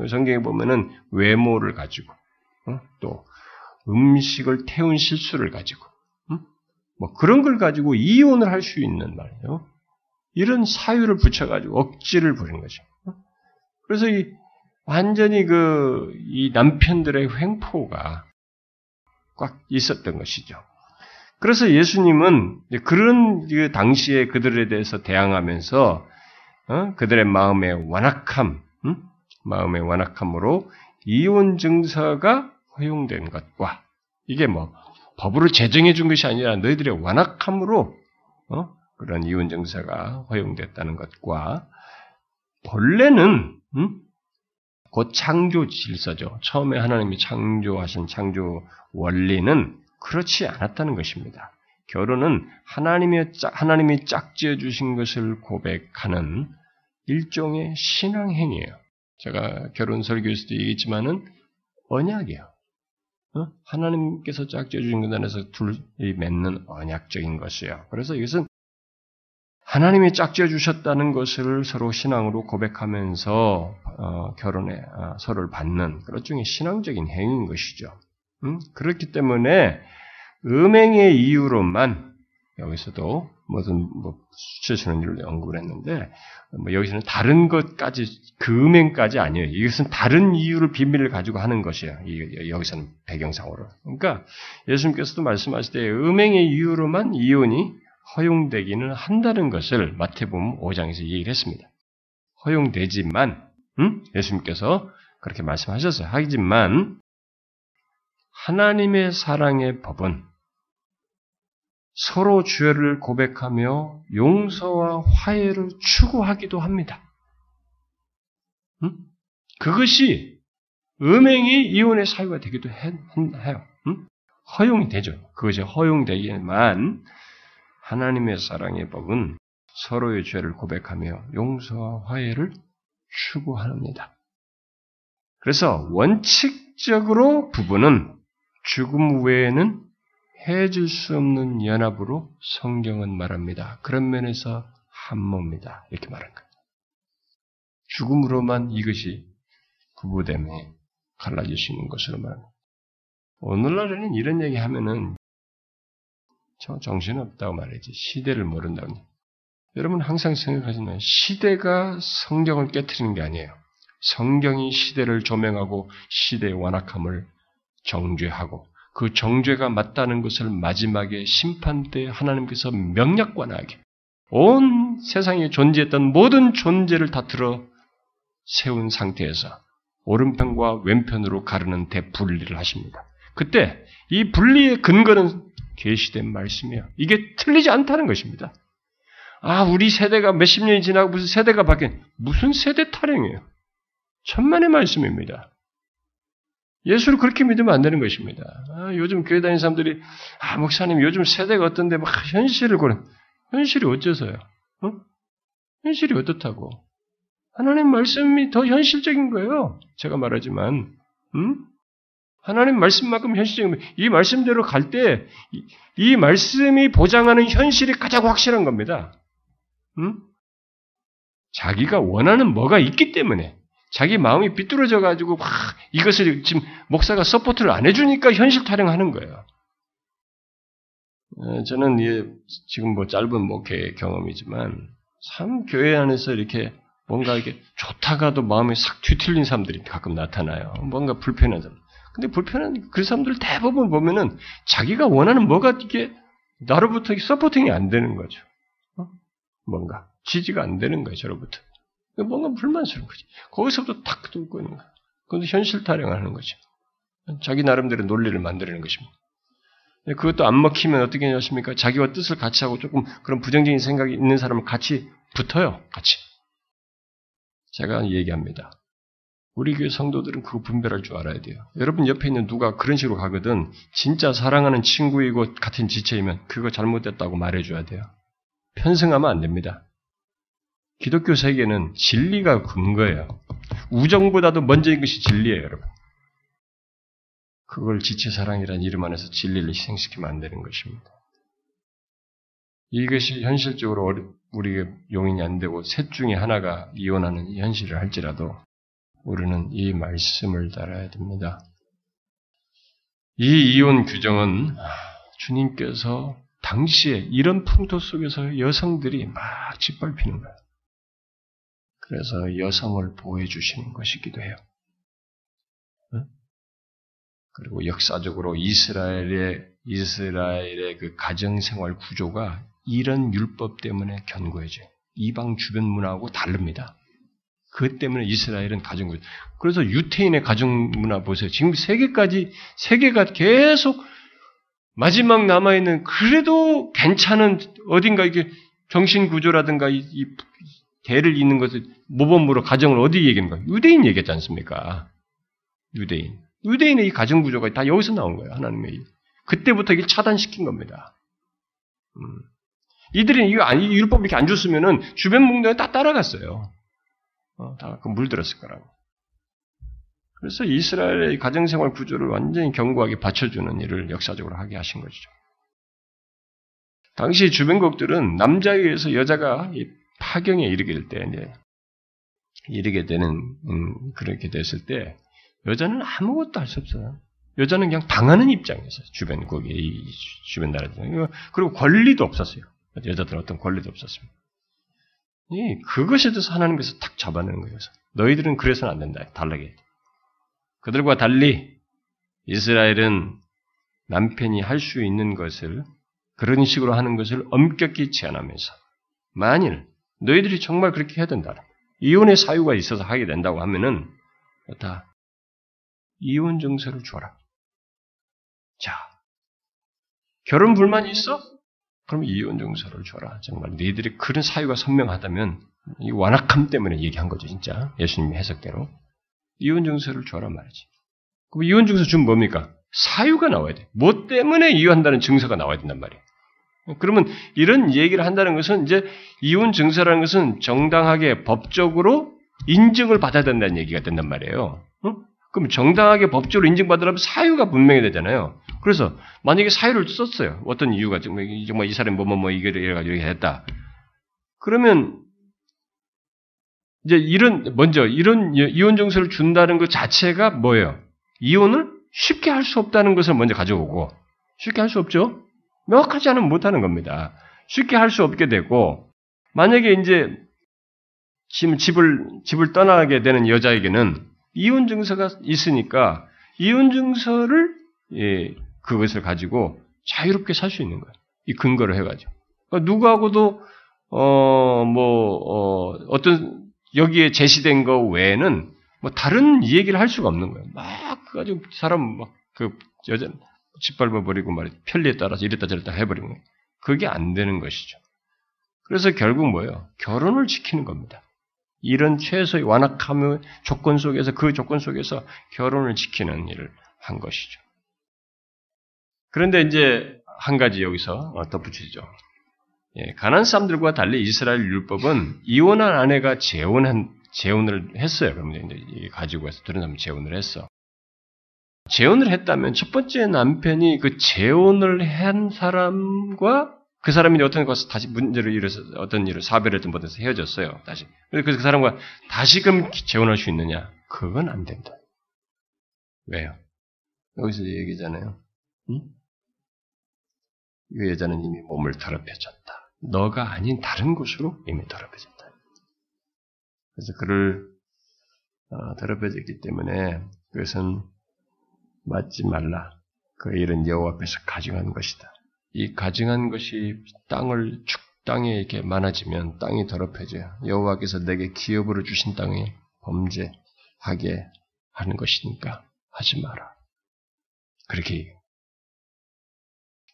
성경에 보면은 외모를 가지고 어? 또 음식을 태운 실수를 가지고 뭐 그런 걸 가지고 이혼을 할 수 있는 말이에요. 이런 사유를 붙여가지고 억지를 부리는 거죠. 그래서 이 완전히 그 이 남편들의 횡포가 꽉 있었던 것이죠. 그래서 예수님은 그런 그 당시에 그들에 대해서 대항하면서 어? 그들의 마음의 완악함, 음? 마음의 완악함으로 이혼 증서가 허용된 것과 이게 뭐 법으로 제정해 준 것이 아니라 너희들의 완악함으로 어? 그런 이혼 증서가 허용됐다는 것과 본래는 음? 곧 창조 질서죠. 처음에 하나님이 창조하신 창조 원리는 그렇지 않았다는 것입니다. 결혼은 하나님의 짝, 하나님이 짝지어 주신 것을 고백하는 일종의 신앙행위예요. 제가 결혼 설교에서도 얘기했지만은 언약이에요. 어? 하나님께서 짝지어 주신 것 안에서 둘이 맺는 언약적인 것이에요. 그래서 이것은 하나님이 짝지어 주셨다는 것을 서로 신앙으로 고백하면서 어, 결혼에 어, 서로를 받는 그런 중에 신앙적인 행위인 것이죠. 음? 그렇기 때문에 음행의 이유로만 여기서도 무슨 뭐 수치스러운 일을 언급을 했는데 뭐 여기서는 다른 것까지 그 음행까지 아니에요. 이것은 다른 이유를 비밀을 가지고 하는 것이에요. 여기서는 배경상으로. 그러니까 예수님께서도 말씀하실 때 음행의 이유로만 이혼이 허용되기는 한다는 것을 마태복음 5장에서 얘기를 했습니다. 허용되지만 음? 예수님께서 그렇게 말씀하셨어요. 하지만 하나님의 사랑의 법은 서로 죄를 고백하며 용서와 화해를 추구하기도 합니다. 음? 그것이 음행이 이혼의 사유가 되기도 해요. 음? 허용이 되죠. 그것이 허용되기만 하나님의 사랑의 법은 서로의 죄를 고백하며 용서와 화해를 추구합니다. 그래서 원칙적으로 부부는 죽음 외에는 해줄 수 없는 연합으로 성경은 말합니다. 그런 면에서 한 몸이다. 이렇게 말한 거예요. 죽음으로만 이것이 부부됨에 갈라질 수 있는 것으로 말합니다. 오늘날에는 이런 얘기 하면은 저 정신없다고 말이지. 시대를 모른다고. 여러분 항상 생각하시면 시대가 성경을 깨뜨리는 게 아니에요. 성경이 시대를 조명하고 시대의 완악함을 정죄하고 그 정죄가 맞다는 것을 마지막에 심판 때 하나님께서 명약관하게 온 세상에 존재했던 모든 존재를 다 들어 세운 상태에서 오른편과 왼편으로 가르는 대분리를 하십니다. 그때 이 분리의 근거는 계시된 말씀이에요. 이게 틀리지 않다는 것입니다. 아, 우리 세대가 몇십 년이 지나고 무슨 세대가 바뀐 무슨 세대 타령이에요. 천만의 말씀입니다. 예수를 그렇게 믿으면 안 되는 것입니다. 아, 요즘 교회 다니는 사람들이 아 목사님 요즘 세대가 어떤데 막 현실을 고려 현실이 어째서요? 어? 현실이 어떻다고? 하나님 말씀이 더 현실적인 거예요. 제가 말하지만, 음? 하나님 말씀만큼 현실적인 이 말씀대로 갈 때이 말씀이 보장하는 현실이 가장 확실한 겁니다. 음? 자기가 원하는 뭐가 있기 때문에 자기 마음이 비뚤어져 가지고 막 이것을 지금 목사가 support를 안 해주니까 현실 타령하는 거예요. 어, 저는 지금 뭐 짧은 목회 경험이지만 참 교회 안에서 이렇게 뭔가 이렇게 좋다가도 마음이 싹 뒤틀린 사람들이 가끔 나타나요. 뭔가 불편한 사람. 근데 불편한 그 사람들 대부분 보면은 자기가 원하는 뭐가 이게 나로부터 서포팅이 안 되는 거죠. 어? 뭔가 지지가 안 되는 거예요. 저로부터. 뭔가 불만스러운 거지. 거기서부터 탁 뚫고 있는 거야. 그것도 현실 타령하는 거죠. 자기 나름대로 논리를 만들는 것입니다. 그것도 안 먹히면 어떻게 하십니까? 자기와 뜻을 같이 하고 조금 그런 부정적인 생각이 있는 사람을 같이 붙어요. 같이. 제가 얘기합니다. 우리 교회 성도들은 그거 분별할 줄 알아야 돼요. 여러분 옆에 있는 누가 그런 식으로 가거든 진짜 사랑하는 친구이고 같은 지체이면 그거 잘못됐다고 말해줘야 돼요. 편승하면 안 됩니다. 기독교 세계는 진리가 근거예요. 우정보다도 먼저인 것이 진리예요, 여러분. 그걸 지체 사랑이라는 이름 안에서 진리를 희생시키면 안 되는 것입니다. 이것이 현실적으로 우리가 용인이 안 되고 셋 중에 하나가 이혼하는 현실을 할지라도 우리는 이 말씀을 따라야 됩니다. 이 이혼 규정은 주님께서 당시에 이런 풍토 속에서 여성들이 막 짓밟히는 거예요. 그래서 여성을 보호해 주시는 것이기도 해요. 그리고 역사적으로 이스라엘의 이스라엘의 그 가정 생활 구조가 이런 율법 때문에 견고해져요. 이방 주변 문화하고 다릅니다. 그 때문에 이스라엘은 가정 구조. 그래서 유태인의 가정 문화 보세요. 지금 세계까지 세계가 계속 마지막 남아 있는 그래도 괜찮은 어딘가 이게 정신 구조라든가 이, 이 대를 잇는 것을 모범으로 가정을 어디 얘기하는? 유대인 얘기했지 않습니까? 유대인. 유대인의 이 가정 구조가 다 여기서 나온 거예요. 하나님의 그때부터 이게 차단시킨 겁니다. 음. 이들이 이거 율법 이렇게 안 줬으면은 주변 문명에 다 따라갔어요. 어, 다그 물들었을 거라고. 그래서 이스라엘의 가정생활 구조를 완전히 견고하게 받쳐주는 일을 역사적으로 하게 하신 것이죠. 당시 주변국들은 남자에 의해서 여자가 파경에 이르게 될 때, 이제, 이르게 되는, 음, 그렇게 됐을 때, 여자는 아무것도 할 수 없어요. 여자는 그냥 당하는 입장이었어요. 주변국의, 주변 나라들. 그리고 권리도 없었어요. 여자들은 어떤 권리도 없었습니다. 이, 그것에 대해서 하나님께서 탁 잡아내는 거예요. 너희들은 그래서는 안 된다. 달라게. 그들과 달리 이스라엘은 남편이 할 수 있는 것을 그런 식으로 하는 것을 엄격히 제한하면서 만일 너희들이 정말 그렇게 해야 된다. 이혼의 사유가 있어서 하게 된다고 하면은 다 이혼 증서를 줘라. 자, 결혼 불만이 있어? 그럼 이혼 증서를 줘라. 정말 너희들이 그런 사유가 선명하다면 이 완악함 때문에 얘기한 거죠, 진짜. 예수님의 해석대로. 이혼 증서를 줘라 말이지. 그럼 이혼 증서 주면 뭡니까? 사유가 나와야 돼. 뭐 때문에 이혼한다는 증서가 나와야 된단 말이에요. 그러면 이런 얘기를 한다는 것은 이제 이혼 증서라는 것은 정당하게 법적으로 인증을 받아야 된다는 얘기가 된단 말이에요. 응? 그럼 정당하게 법적으로 인증받으려면 사유가 분명히 되잖아요. 그래서 만약에 사유를 썼어요. 어떤 이유가 정말 이 사람이 뭐뭐뭐 뭐, 뭐 이걸 이래가지고 이렇게 했다. 그러면 이제 이런 먼저 이런 이혼 증서를 준다는 것 자체가 뭐예요? 이혼을 쉽게 할 수 없다는 것을 먼저 가져오고 쉽게 할 수 없죠. 명확하지 않으면 못하는 겁니다. 쉽게 할 수 없게 되고 만약에 이제 지금 집을 집을 떠나게 되는 여자에게는 이혼 증서가 있으니까 이혼 증서를 예, 그것을 가지고 자유롭게 살 수 있는 거예요. 이 근거를 해가지고 그러니까 누구하고도 어뭐 어, 어떤 여기에 제시된 거 외에는 뭐 다른 얘기를 할 수가 없는 거예요. 막 가지고 사람 막 그 여자 짓밟아 버리고 말이 편리에 따라서 이랬다 저랬다 해버리는. 그게 안 되는 것이죠. 그래서 결국 뭐예요? 결혼을 지키는 겁니다. 이런 최소의 완악함의 조건 속에서 그 조건 속에서 결혼을 지키는 일을 한 것이죠. 그런데 이제 한 가지 여기서 덧붙이죠. 예, 가난 사람들과 달리 이스라엘 율법은 이혼한 아내가 재혼한 재혼을 했어요. 그러면 이제 가지고 해서 들은 사람 재혼을 했어. 재혼을 했다면 첫 번째 남편이 그 재혼을 한 사람과 그 사람이 어떤 것을 다시 문제를 일어서 어떤 일을 사별했든 뭐든 헤어졌어요. 다시. 그래서 그 사람과 다시금 재혼할 수 있느냐? 그건 안 된다. 왜요? 여기서 얘기잖아요. 응? 이 여자는 이미 몸을 더럽혀졌다. 너가 아닌 다른 곳으로 이미 더럽혀졌다. 그래서 그를 어, 더럽혀졌기 때문에 그것은 맞지 말라. 그 일은 여호와 앞에서 가증한 것이다. 이 가증한 것이 땅을 축 땅에 이렇게 많아지면 땅이 더럽혀져요. 여호와께서 내게 기업으로 주신 땅에 범죄하게 하는 것이니까 하지 마라. 그렇게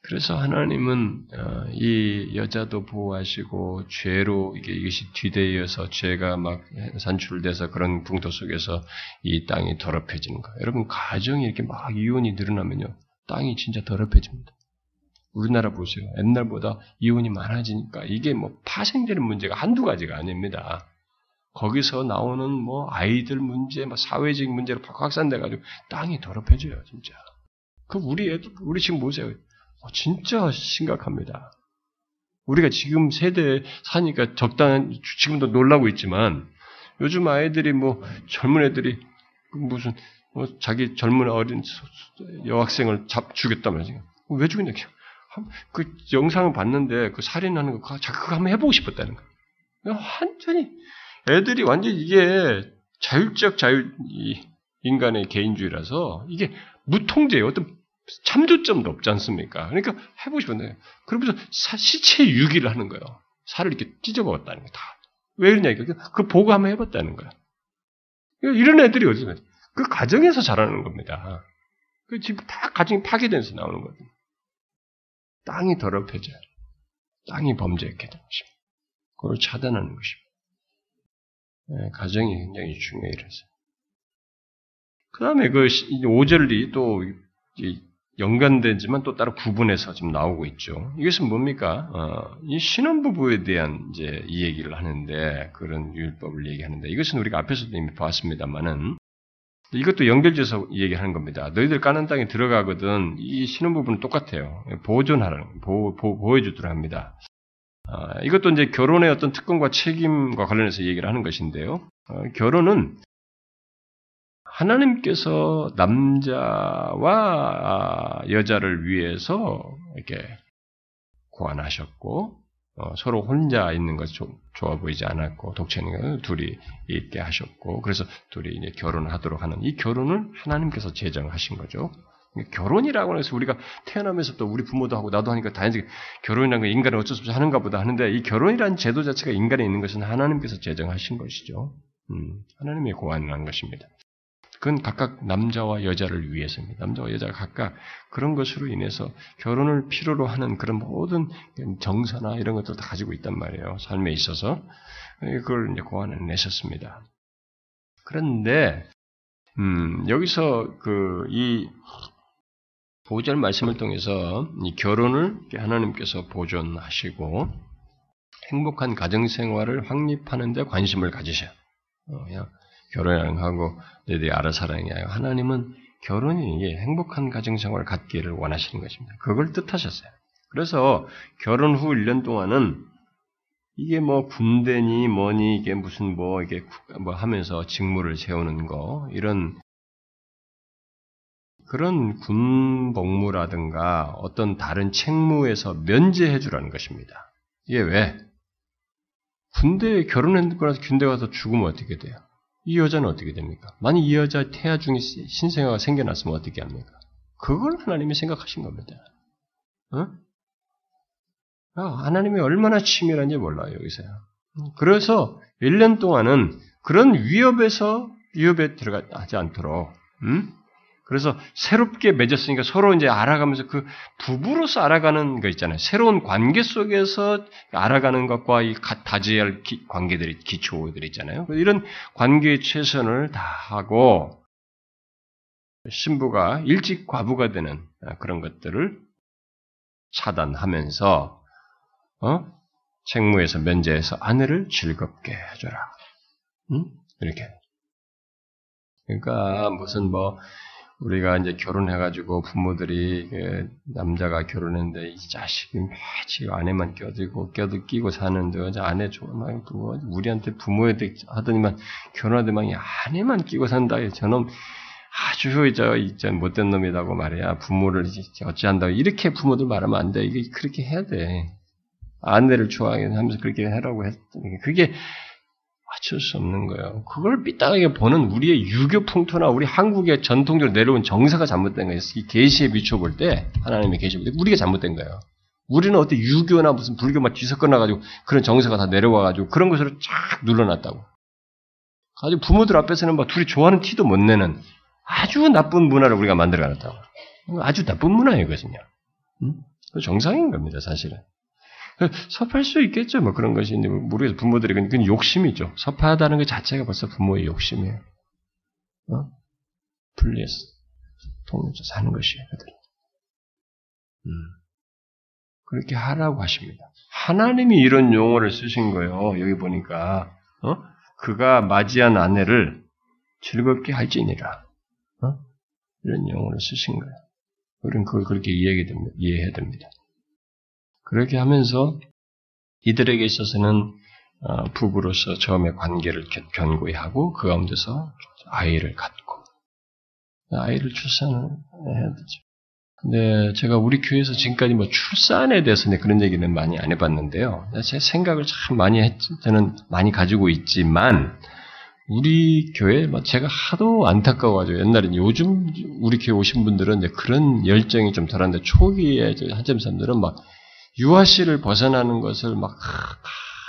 그래서 하나님은 어, 이 여자도 보호하시고 죄로 이게 이것이 뒤대어서 죄가 막 산출돼서 그런 풍토 속에서 이 땅이 더럽혀지는 거예요. 여러분 가정이 이렇게 막 이혼이 늘어나면요, 땅이 진짜 더럽혀집니다. 우리나라 보세요. 옛날보다 이혼이 많아지니까 이게 뭐 파생되는 문제가 한두 가지가 아닙니다. 거기서 나오는 뭐 아이들 문제, 뭐 사회적인 문제로 확산돼가지고 땅이 더럽혀져요, 진짜. 그 우리 애들, 우리 지금 보세요. 어, 진짜 심각합니다. 우리가 지금 세대에 사니까 적당한, 지금도 놀라고 있지만, 요즘 아이들이 뭐, 젊은 애들이, 그 무슨, 뭐 자기 젊은 어린 여학생을 잡, 죽였다면서요. 왜 죽였냐. 그 영상을 봤는데, 그 살인하는 거, 자꾸 그거 한번 해보고 싶었다는 거예요. 완전히, 애들이 완전 이게 자율적 자유, 인간의 개인주의라서, 이게 무통제예요. 어떤 참조점도 없지 않습니까? 그러니까 싶은데 그러면서 시체 유기를 하는 거예요. 살을 이렇게 찢어먹었다는 거 다. 왜 그러냐, 이거. 그 보고 한번 해봤다는 거야. 이런 애들이 어디서, 그 가정에서 자라는 겁니다. 그 지금 다 가정이 파괴돼서 나오는 거거든요. 땅이 더럽혀져요. 땅이 범죄했게 되는 것입니다. 그걸 차단하는 것입니다. 네, 가정이 굉장히 중요해요, 이래서. 그 다음에 그 5절이 또 연관되지만 또 따로 구분해서 지금 나오고 있죠. 이것은 뭡니까? 어, 이 신혼부부에 대한 이제 이 얘기를 하는데 그런 율법을 얘기하는데 이것은 우리가 앞에서도 이미 봤습니다만은 이것도 연결돼서 얘기하는 겁니다. 너희들 까는 땅에 들어가거든 이 신혼부부는 똑같아요. 보존하라는 보, 보, 보호해주도록 합니다. 아, 이것도 이제 결혼의 어떤 특권과 책임과 관련해서 얘기를 하는 것인데요. 어, 결혼은 하나님께서 남자와 여자를 위해서 이렇게 고안하셨고 어, 서로 혼자 있는 것 좋아 보이지 않았고 독채는 둘이 있게 하셨고 그래서 둘이 이제 결혼을 하도록 하는 이 결혼을 하나님께서 제정하신 거죠. 결혼이라고 해서 우리가 태어나면서부터 우리 부모도 하고 나도 하니까 다행히 결혼이라는 건 인간은 어쩔 수 없이 하는가 보다 하는데 이 결혼이라는 제도 자체가 인간에 있는 것은 하나님께서 제정하신 것이죠. 음, 하나님의 고안을 한 것입니다. 그건 각각 남자와 여자를 위해서입니다. 남자와 여자가 각각 그런 것으로 인해서 결혼을 필요로 하는 그런 모든 정서나 이런 것들을 다 가지고 있단 말이에요. 삶에 있어서. 그걸 이제 고안을 내셨습니다. 그런데, 음, 여기서 그, 이, 보절 말씀을 통해서 이 결혼을 하나님께서 보존하시고 행복한 가정 생활을 확립하는 데 관심을 가지셔요. 어, 그냥 결혼하고 너희들이 알아서 하라는 게 아니라 하나님은 결혼이 행복한 가정생활을 갖기를 원하시는 것입니다. 그걸 뜻하셨어요. 그래서 결혼 후 1년 동안은 이게 뭐 군대니 뭐니 이게 무슨 뭐 이게 뭐 하면서 직무를 세우는 거 이런 그런 군 복무라든가 어떤 다른 책무에서 면제해 주라는 것입니다. 이게 왜? 군대에 결혼했는 거라서 군대 가서 죽으면 어떻게 돼요? 이 여자는 어떻게 됩니까? 만약 이 여자 태아 중에 신생아가 생겨났으면 어떻게 합니까? 그걸 하나님이 생각하신 겁니다. 어? 하나님이 얼마나 치밀한지 몰라요, 여기서요. 그래서 1년 동안은 그런 위협에서 위협에 들어가지 않도록, 음? 그래서 새롭게 맺었으니까 서로 이제 알아가면서 그 부부로서 알아가는 거 있잖아요. 새로운 관계 속에서 알아가는 것과 이 다지해야 할 기, 관계들이, 기초들이 있잖아요. 이런 관계의 최선을 다하고 신부가 일찍 과부가 되는 그런 것들을 차단하면서 어? 책무에서 면제해서 아내를 즐겁게 해줘라. 응? 이렇게. 그러니까 무슨 뭐 우리가 이제 결혼해가지고 부모들이 남자가 결혼했는데 이 자식이 매지 아내만 껴들고 껴도 끼고 사는데 아내 좋아만 부모 우리한테 부모에 하더니만 결혼하더만 아내만 끼고 산다. 저놈 아주 저 이제 못된 놈이라고 말이야 부모를 어찌한다고 이렇게 부모들 말하면 안 돼. 이게 그렇게 해야 돼. 아내를 좋아하면서 그렇게 하라고 했더니 그게 맞출 수 없는 거예요. 그걸 삐딱하게 보는 우리의 유교 풍토나 우리 한국의 전통적으로 내려온 정서가 잘못된 거예요. 이 계시에 비춰볼 때 하나님의 계시에 볼때 우리가 잘못된 거예요. 우리는 어때 유교나 무슨 불교 막 뒤섞어놔가지고 그런 정서가 다 내려와가지고 그런 것으로 쫙 눌러놨다고. 아주 부모들 앞에서는 막 둘이 좋아하는 티도 못 내는 아주 나쁜 문화를 우리가 만들어놨다고. 아주 나쁜 문화예요, 이것은요. 응? 정상인 겁니다, 사실은. 섭할 수 있겠죠, 뭐 그런 것이. 모르겠어. 부모들이, 그건 욕심이죠. 섭하다는 것 자체가 벌써 부모의 욕심이에요. 어? 분리해서 통해서 사는 것이에요, 그들. 음. 그렇게 하라고 하십니다. 하나님이 이런 용어를 쓰신 거예요. 여기 보니까, 어? 그가 맞이한 아내를 즐겁게 할지니라. 어? 이런 용어를 쓰신 거예요. 우리는 그걸 그렇게 이해해야 됩니다. 그렇게 하면서 이들에게 있어서는 어, 부부로서 처음에 관계를 견고히 하고 그 가운데서 아이를 갖고 아이를 출산을 해야 되죠. 근데 제가 우리 교회에서 지금까지 뭐 출산에 대해서 그런 얘기는 많이 안 해봤는데요. 제 생각을 참 많이 했, 저는 많이 가지고 있지만 우리 교회 뭐 제가 하도 안타까워가지고 옛날에 요즘 우리 교회 오신 분들은 그런 열정이 좀 덜한데 초기에 한점 사람들은 막 유아씨를 벗어나는 것을 막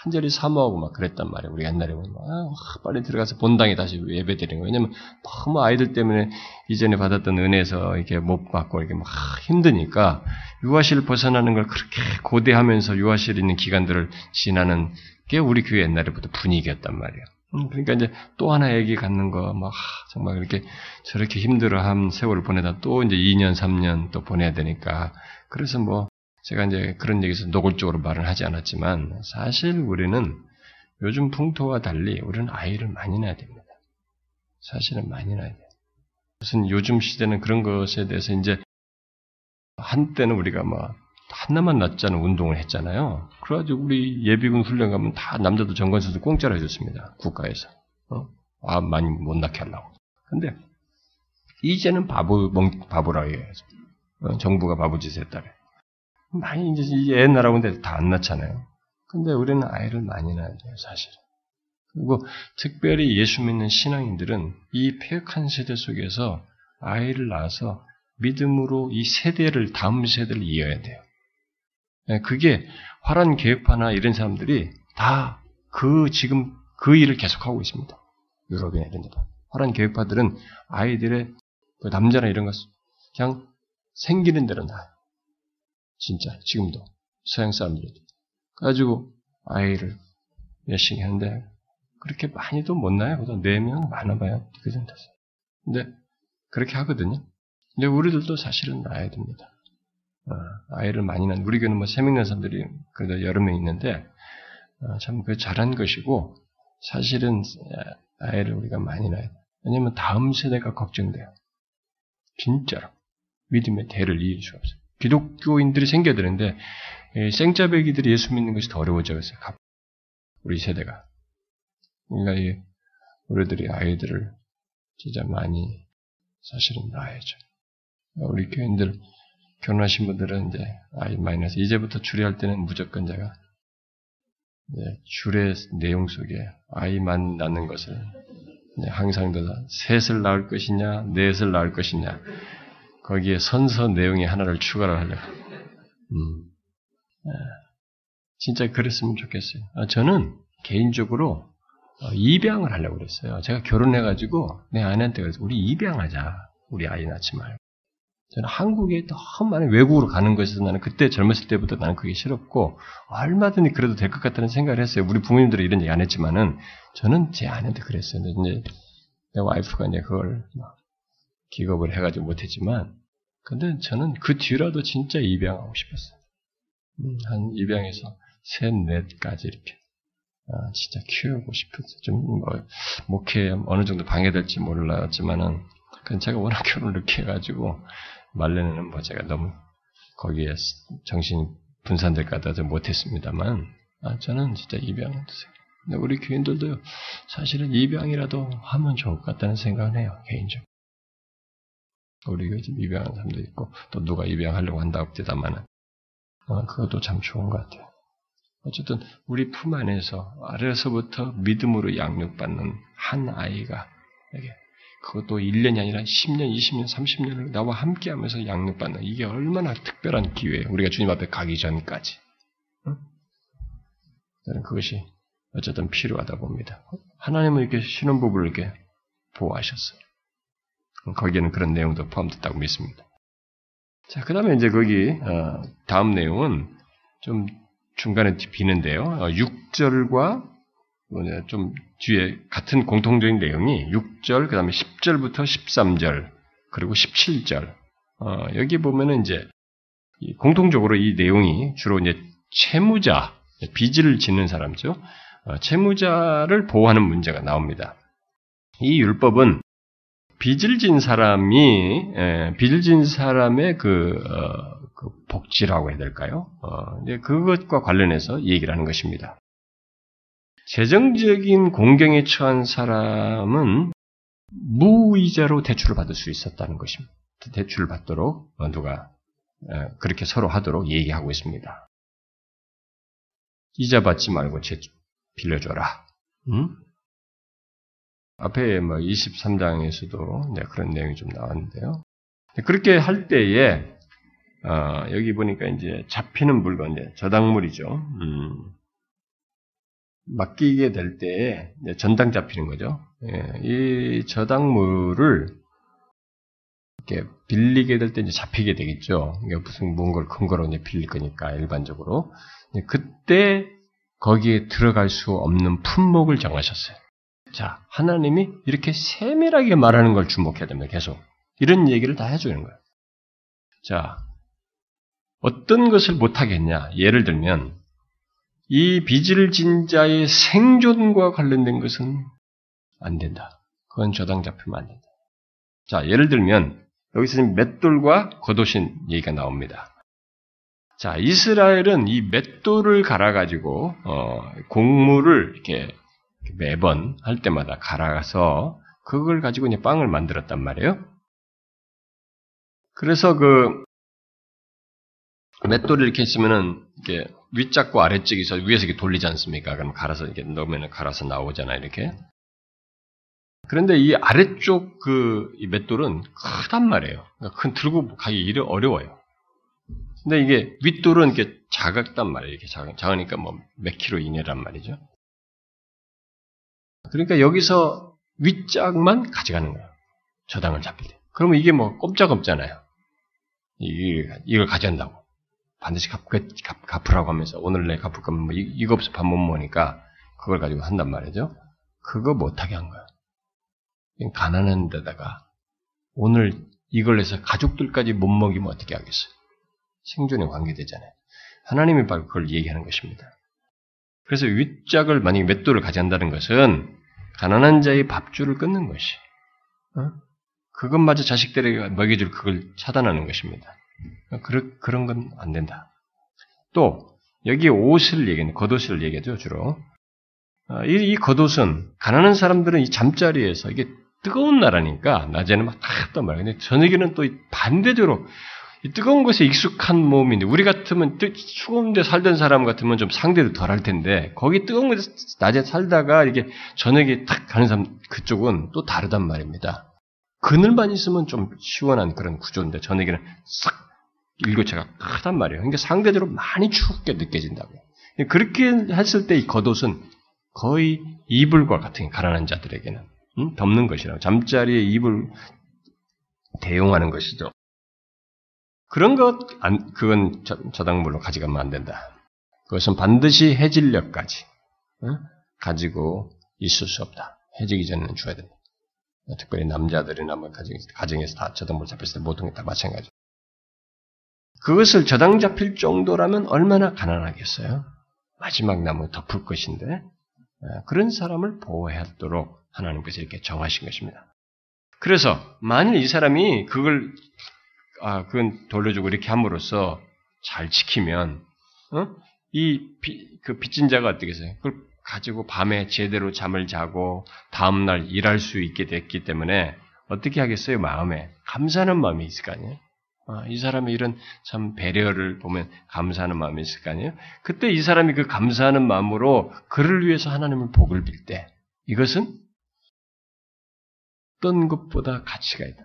한절히 사모하고 막 그랬단 말이에요. 우리 옛날에 보면 아, 빨리 들어가서 본당에 다시 예배 드리는 거예요. 왜냐면 너무 아이들 때문에 이전에 받았던 은혜에서 이렇게 못 받고 이렇게 막 힘드니까 유아실 벗어나는 걸 그렇게 고대하면서 유아실 있는 기간들을 지나는 게 우리 교회 옛날에부터 분위기였단 말이에요. 음, 그러니까 이제 또 하나 애기 갖는 거, 막, 정말 그렇게 저렇게 힘들어 한 세월을 보내다 또 이제 2년, 3년 또 보내야 되니까. 그래서 뭐, 제가 이제 그런 얘기에서 노골적으로 말은 하지 않았지만 사실 우리는 요즘 풍토와 달리 우리는 아이를 많이 낳아야 됩니다. 사실은 많이 낳아야 돼요. 무슨 요즘 시대는 그런 것에 대해서 이제 한때는 우리가 뭐 하나만 낳자는 운동을 했잖아요. 그래가지고 우리 예비군 훈련 가면 다 남자도 정관수도 공짜로 해줬습니다. 국가에서. 어? 아, 많이 못 낳게 하려고. 근데 이제는 바보, 멍, 바보라고 해야죠. 어, 정부가 바보짓에 따라. 많이 이제 애 낳으라고 하는데 다 안 낳잖아요. 근데 우리는 아이를 많이 낳아야 돼요, 사실. 그리고 특별히 예수 믿는 신앙인들은 이 폐역한 세대 속에서 아이를 낳아서 믿음으로 이 세대를, 다음 세대를 이어야 돼요. 예, 그게 화란 계획파나 이런 사람들이 다 그 지금 그 일을 계속하고 있습니다. 유럽이나 이런 데도. 화란 계획파들은 아이들의 그 남자나 이런 것 그냥 생기는 대로 낳아요. 진짜 지금도 서양 사람들도 가지고 아이를 몇씩 했는데 그렇게 많이도 못 나요. 그래도 네명 많아봐요. 그 정도 됐어요. 근데 그렇게 하거든요. 근데 우리들도 사실은 낳아야 됩니다. 어, 아이를 많이 낳는 우리 교는 뭐 세 명 낳은 사람들이 그래도 여러 명 있는데 어, 참그 잘한 것이고 사실은 아이를 우리가 많이 낳아야 돼요. 왜냐면 다음 세대가 걱정돼요. 진짜로 믿음의 대를 이을 수 없어요. 기독교인들이 생겨야 되는데 생자배기들이 예수 믿는 것이 더 어려워져요. 우리 세대가. 그러니까 우리들이 아이들을 진짜 많이 사실은 낳아야죠. 우리 교인들 결혼하신 분들은 이제 아이 마이너스 이제부터 주례할 때는 무조건 제가 주례 내용 속에 아이만 낳는 것을 항상 더 셋을 낳을 것이냐 넷을 낳을 것이냐 거기에 선서 내용의 하나를 추가를 하려고. 음. 아, 진짜 그랬으면 좋겠어요. 아, 저는 개인적으로 어, 입양을 하려고 그랬어요. 제가 결혼해가지고 내 아내한테 그래서 우리 입양하자. 우리 아이 낳지 말고. 저는 한국에 너무 많은 외국으로 가는 것에서 나는 그때 젊었을 때부터 나는 그게 싫었고 얼마든지 그래도 될 것 같다는 생각을 했어요. 우리 부모님들은 이런 얘기 안 했지만은 저는 제 아내한테 그랬어요. 이제 내 와이프가 이제 그걸 기겁을 해가지고 못했지만, 근데 저는 그 뒤라도 진짜 입양하고 싶었어요. 음, 한 입양해서 셋, 넷까지 이렇게, 아, 진짜 키우고 싶었어요. 좀, 뭐, 목회 어느 정도 방해될지 몰랐지만은, 그건 제가 워낙 결혼을 이렇게 해가지고, 말레는 뭐 제가 너무 거기에 정신이 분산될까 봐 못했습니다만, 아, 저는 진짜 입양을 했어요. 근데 우리 교인들도 사실은 입양이라도 하면 좋을 것 같다는 생각을 해요, 개인적으로. 우리가 지금 입양하는 사람도 있고 또 누가 입양하려고 한다고 합니다만은 어, 그것도 참 좋은 것 같아요. 어쨌든 우리 품 안에서 아래서부터 믿음으로 양육받는 한 아이가 이게 그것도 1년이 아니라 10년, 20년, 30년을 나와 함께 하면서 양육받는 이게 얼마나 특별한 기회예요. 우리가 주님 앞에 가기 전까지. 응? 저는 그것이 어쨌든 필요하다 봅니다. 하나님은 이렇게 신혼부부를 이렇게 보호하셨어요. 거기에는 그런 내용도 포함됐다고 믿습니다. 자, 그 다음에 이제 거기, 어, 다음 내용은 좀 중간에 비는데요. 어, 6절과 뭐냐, 좀 뒤에 같은 공통적인 내용이 6절, 그 다음에 10절부터 13절, 그리고 17절. 어, 여기 보면은 이제 공통적으로 이 내용이 주로 이제 채무자, 빚을 짓는 사람죠. 어, 채무자를 보호하는 문제가 나옵니다. 이 율법은 빚을 진 사람이 에, 빚을 진 사람의 그, 어, 그 복지라고 해야 될까요? 어, 그것과 관련해서 얘기를 하는 것입니다. 재정적인 공경에 처한 사람은 무이자로 대출을 받을 수 있었다는 것입니다. 대출을 받도록 누가 그렇게 서로 하도록 얘기하고 있습니다. 이자 받지 말고 제 빌려줘라. 응? 앞에 뭐 23장에서도 네, 그런 내용이 좀 나왔는데요. 그렇게 할 때에 어, 여기 보니까 이제 잡히는 물건, 이제 저당물이죠. 음, 맡기게 될 때에 전당 잡히는 거죠. 예, 이 저당물을 이렇게 빌리게 될 때 이제 잡히게 되겠죠. 이게 무슨 뭔가를 근거로 이제 빌릴 거니까 일반적으로 그때 거기에 들어갈 수 없는 품목을 정하셨어요. 자, 하나님이 이렇게 세밀하게 말하는 걸 주목해야 됩니다. 계속 이런 얘기를 다 해주는 거예요. 자, 어떤 것을 못하겠냐? 예를 들면 이 빚을 진 자의 생존과 관련된 것은 안 된다. 그건 저당 잡히면 안 된다. 자, 예를 들면 여기서 맷돌과 겉옷인 얘기가 나옵니다. 자, 이스라엘은 이 맷돌을 갈아가지고 어, 곡물을 이렇게 매번 할 때마다 갈아서 그걸 가지고 이제 빵을 만들었단 말이에요. 그래서 그 맷돌을 이렇게 있으면은 이게 윗짝과 아래쪽이 서 위에서 이렇게 돌리지 않습니까? 그럼 갈아서 이렇게 넣으면 갈아서 나오잖아요, 이렇게. 그런데 이 아래쪽 그 맷돌은 크단 말이에요. 그러니까 큰 들고 가기 이래 어려워요. 근데 이게 윗돌은 이렇게 작았단 말이에요. 이렇게 작, 작으니까 뭐 몇 킬로 이내란 말이죠. 그러니까 여기서 윗짝만 가져가는 거예요. 저당을 잡힐 때. 그러면 이게 뭐 꼼짝없잖아요. 이걸 가져간다고. 반드시 갚, 갚, 갚으라고 하면서 오늘 내 갚을 거면 뭐 이거 없어 밥 못 먹으니까 그걸 가지고 한단 말이죠. 그거 못하게 한 거야. 가난한 데다가 오늘 이걸 해서 가족들까지 못 먹이면 어떻게 하겠어요? 생존에 관계되잖아요. 하나님이 바로 그걸 얘기하는 것입니다. 그래서 윗짝을 만약에 맷돌을 가져간다는 것은 가난한 자의 밥줄을 끊는 것이 어? 그것마저 자식들에게 먹여줄 그걸 차단하는 것입니다. 그런, 그런 건 안 된다. 또, 여기 옷을 얘기하는, 겉옷을 얘기하죠, 주로. 아, 이, 이 겉옷은, 가난한 사람들은 이 잠자리에서, 이게 뜨거운 나라니까, 낮에는 막 탔단 말이에요. 근데 저녁에는 또 반대적으로, 이 뜨거운 곳에 익숙한 몸인데, 우리 같으면 뜨, 추운 데 살던 사람 같으면 좀 상대도 덜 할 텐데, 거기 뜨거운 곳에 낮에 살다가 이게 저녁에 탁 가는 사람, 그쪽은 또 다르단 말입니다. 그늘만 있으면 좀 시원한 그런 구조인데, 저녁에는 싹 일교차가 크단 말이에요. 그러니까 상대적으로 많이 춥게 느껴진다고. 그렇게 했을 때 이 겉옷은 거의 이불과 같은 가난한 자들에게는 음? 덮는 것이라고 잠자리에 이불 대용하는 것이죠. 그런 것, 안, 그건 저, 당물로 가져가면 안 된다. 그것은 반드시 해질력까지 어? 가지고 있을 수 없다. 해지기 전에는 줘야 된다. 특별히 남자들이나 뭐 가정에서 다 저당물 잡혔을 때게다 마찬가지. 그것을 저당 잡힐 정도라면 얼마나 가난하겠어요? 마지막 나무 덮을 것인데 아, 그런 사람을 보호하도록 하나님께서 이렇게 정하신 것입니다. 그래서 만일 이 사람이 그걸 아 그건 돌려주고 이렇게 함으로써 잘 지키면 어? 이그 빚진 자가 어떻겠어요? 그걸 가지고 밤에 제대로 잠을 자고 다음 날 일할 수 있게 됐기 때문에 어떻게 하겠어요? 마음에 감사하는 마음이 있을 거 아니에요? 아, 이 사람의 이런 참 배려를 보면 감사하는 마음이 있을 거 아니에요? 그때 이 사람이 그 감사하는 마음으로 그를 위해서 하나님을 복을 빌 때, 이것은 어떤 것보다 가치가 있다.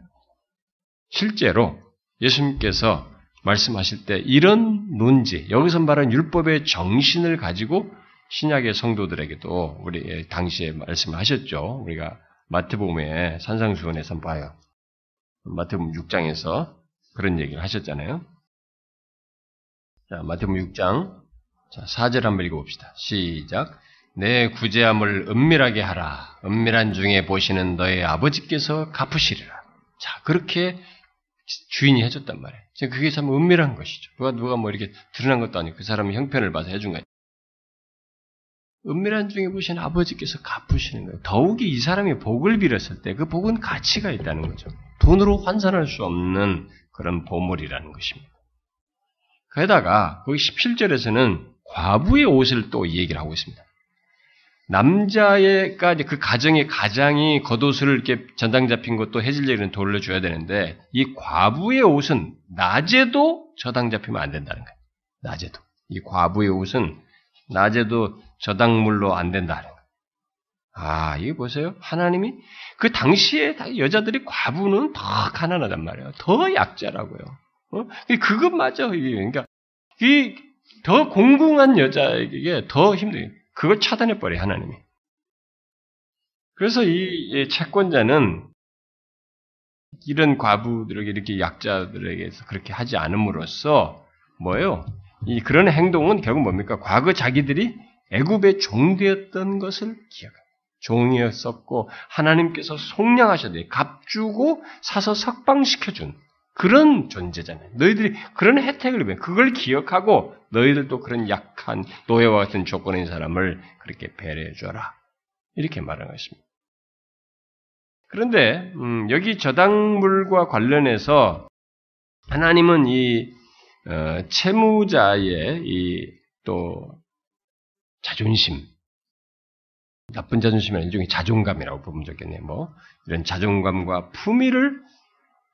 실제로 예수님께서 말씀하실 때 이런 논지, 여기서 말한 율법의 정신을 가지고 신약의 성도들에게도 우리 당시에 말씀하셨죠. 우리가 마태복음의 산상수훈에서 봐요. 마태복음 6장에서 그런 얘기를 하셨잖아요. 자, 마태복음 6장. 자, 4절 한번 읽어봅시다. 시작. 내 구제함을 은밀하게 하라. 은밀한 중에 보시는 너의 아버지께서 갚으시리라. 자, 그렇게 주인이 해줬단 말이에요. 그게 참 은밀한 것이죠. 누가, 누가 뭐 이렇게 드러난 것도 아니고 그 사람의 형편을 봐서 해준 거예요. 은밀한 중에 보시는 아버지께서 갚으시는 거예요. 더욱이 이 사람이 복을 빌었을 때 그 복은 가치가 있다는 거죠. 돈으로 환산할 수 없는 그런 보물이라는 것입니다. 게다가 거기 17절에서는 과부의 옷을 또 얘기를 하고 있습니다. 남자의까지 그 가정의 가장이 겉옷을 이렇게 전당 잡힌 것도 해질녘에는 돌려 줘야 되는데 이 과부의 옷은 낮에도 저당 잡히면 안 된다는 거예요. 낮에도 이 과부의 옷은 낮에도 저당물로 안 된다는 거예요. 아, 이거 보세요. 하나님이 그 당시에 여자들이 과부는 더 가난하단 말이에요. 더 약자라고요. 어? 그것마저 그러니까 이 더 공공한 여자에게 더 힘들어요. 그걸 차단해 버려 하나님이. 그래서 이 채권자는 이런 과부들에게 이렇게 약자들에게서 그렇게 하지 않음으로써 뭐예요? 이 그런 행동은 결국 뭡니까? 과거 자기들이 애굽의 종되었던 것을 기억. 종이었었고 하나님께서 속량하셔야 값주고 사서 석방시켜준 그런 존재잖아요. 너희들이 그런 혜택을 입으면 그걸 기억하고 너희들도 그런 약한 노예와 같은 조건인 사람을 그렇게 배려해 줘라. 이렇게 말하는 것입니다. 그런데 음, 여기 저당물과 관련해서 하나님은 이 어, 채무자의 이 또 자존심, 나쁜 자존심이 일종의 자존감이라고 보면 좋겠네요. 뭐 이런 자존감과 품위를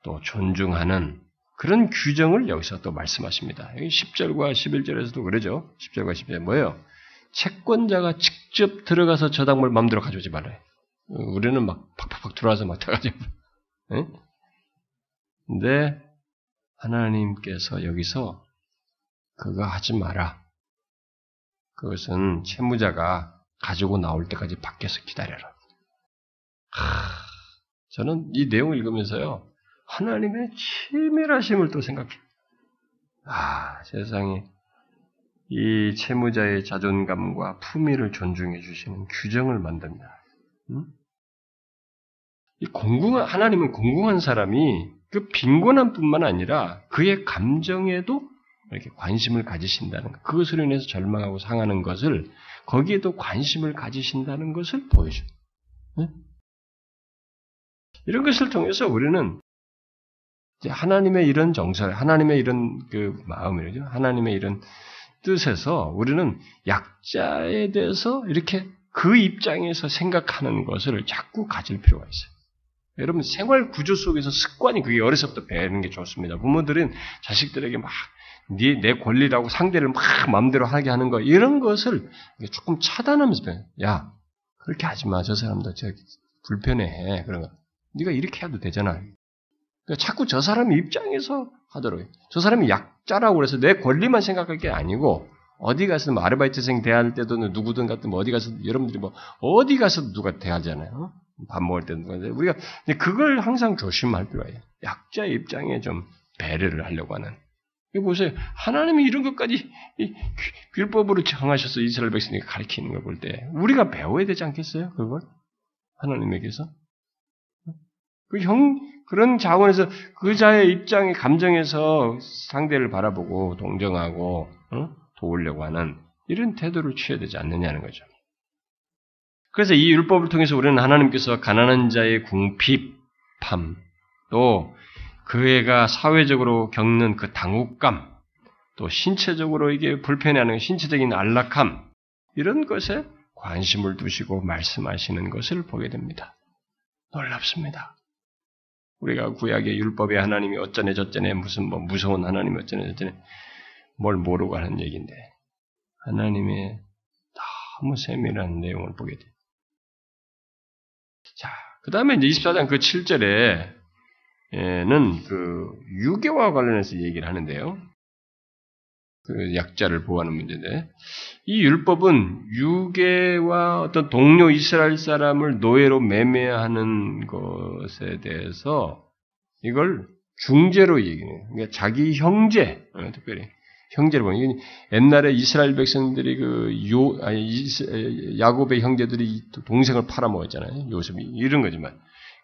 또 존중하는 그런 규정을 여기서 또 말씀하십니다. 여기 10절과 11절에서도 그러죠. 10절과 11절 뭐예요? 채권자가 직접 들어가서 저당물 마음대로 가져오지 말아요. 우리는 막 팍팍팍 들어와서 막 타가지고. 네? 근데 하나님께서 여기서 그거 하지 마라. 그것은 채무자가 가지고 나올 때까지 밖에서 기다려라. 하, 저는 이 내용을 읽으면서요. 하나님의 치밀하심을 또 생각해. 아, 세상에 이 채무자의 자존감과 품위를 존중해 주시는 규정을 만듭니다. 음? 이 공공한 하나님은 공공한 사람이 그 빈곤한 뿐만 아니라 그의 감정에도 이렇게 관심을 가지신다는 것, 그것으로 인해서 절망하고 상하는 것을 거기에도 관심을 가지신다는 것을 보여줘요. 네? 이런 것을 통해서 우리는 하나님의 이런 정설, 하나님의 이런 그 마음이죠. 하나님의 이런 뜻에서 우리는 약자에 대해서 이렇게 그 입장에서 생각하는 것을 자꾸 가질 필요가 있어요. 여러분 생활 구조 속에서 습관이 그게 어려서부터 배우는 게 좋습니다. 부모들은 자식들에게 막 네, 내 권리라고 상대를 막 마음대로 하게 하는 거 이런 것을 조금 차단하면서 배워요. 야 그렇게 하지 마. 저 사람도 저 불편해. 그런 거. 네가 이렇게 해도 되잖아. 그러니까 자꾸 저 사람 입장에서 하도록. 저 사람이 약자라고 그래서 내 권리만 생각할 게 아니고 어디 가서 뭐 아르바이트생 대할 때도 누구든 같은 뭐 어디 가서 여러분들이 뭐 어디 가서 누가 대하잖아요. 밥 먹을 때 누가 우리가 그걸 항상 조심할 필요가 있어요. 약자 입장에 좀 배려를 하려고 하는. 이거 보세요. 하나님이 이런 것까지 율법으로 정하셔서 이스라엘 백성에게 가르치는 걸 볼 때 우리가 배워야 되지 않겠어요? 그걸 하나님에게서 그 형, 그런 자원에서 그 자의 입장의 감정에서 상대를 바라보고 동정하고 어? 도우려고 하는 이런 태도를 취해야 되지 않느냐는 거죠. 그래서 이 율법을 통해서 우리는 하나님께서 가난한 자의 궁핍함, 또 그 애가 사회적으로 겪는 그 당혹감, 또 신체적으로 이게 불편해하는 신체적인 안락함, 이런 것에 관심을 두시고 말씀하시는 것을 보게 됩니다. 놀랍습니다. 우리가 구약의 율법의 하나님이 어쩌네 저쩌네 무슨 뭐 무서운 하나님이 어쩌네 저쩌네 뭘 모르고 하는 얘기인데 하나님의 너무 세밀한 내용을 보게 돼. 자, 그 다음에 이제 24장 그 7절에는 그 유괴와 관련해서 얘기를 하는데요. 그 약자를 보호하는 문제인데 이 율법은 유괴와 어떤 동료 이스라엘 사람을 노예로 매매하는 것에 대해서 이걸 중재로 얘기해요. 그러니까 자기 형제, 어, 특별히 형제를 보면 옛날에 이스라엘 백성들이 그 요, 아니, 야곱의 형제들이 동생을 팔아먹었잖아요. 요셉이 이런 거지만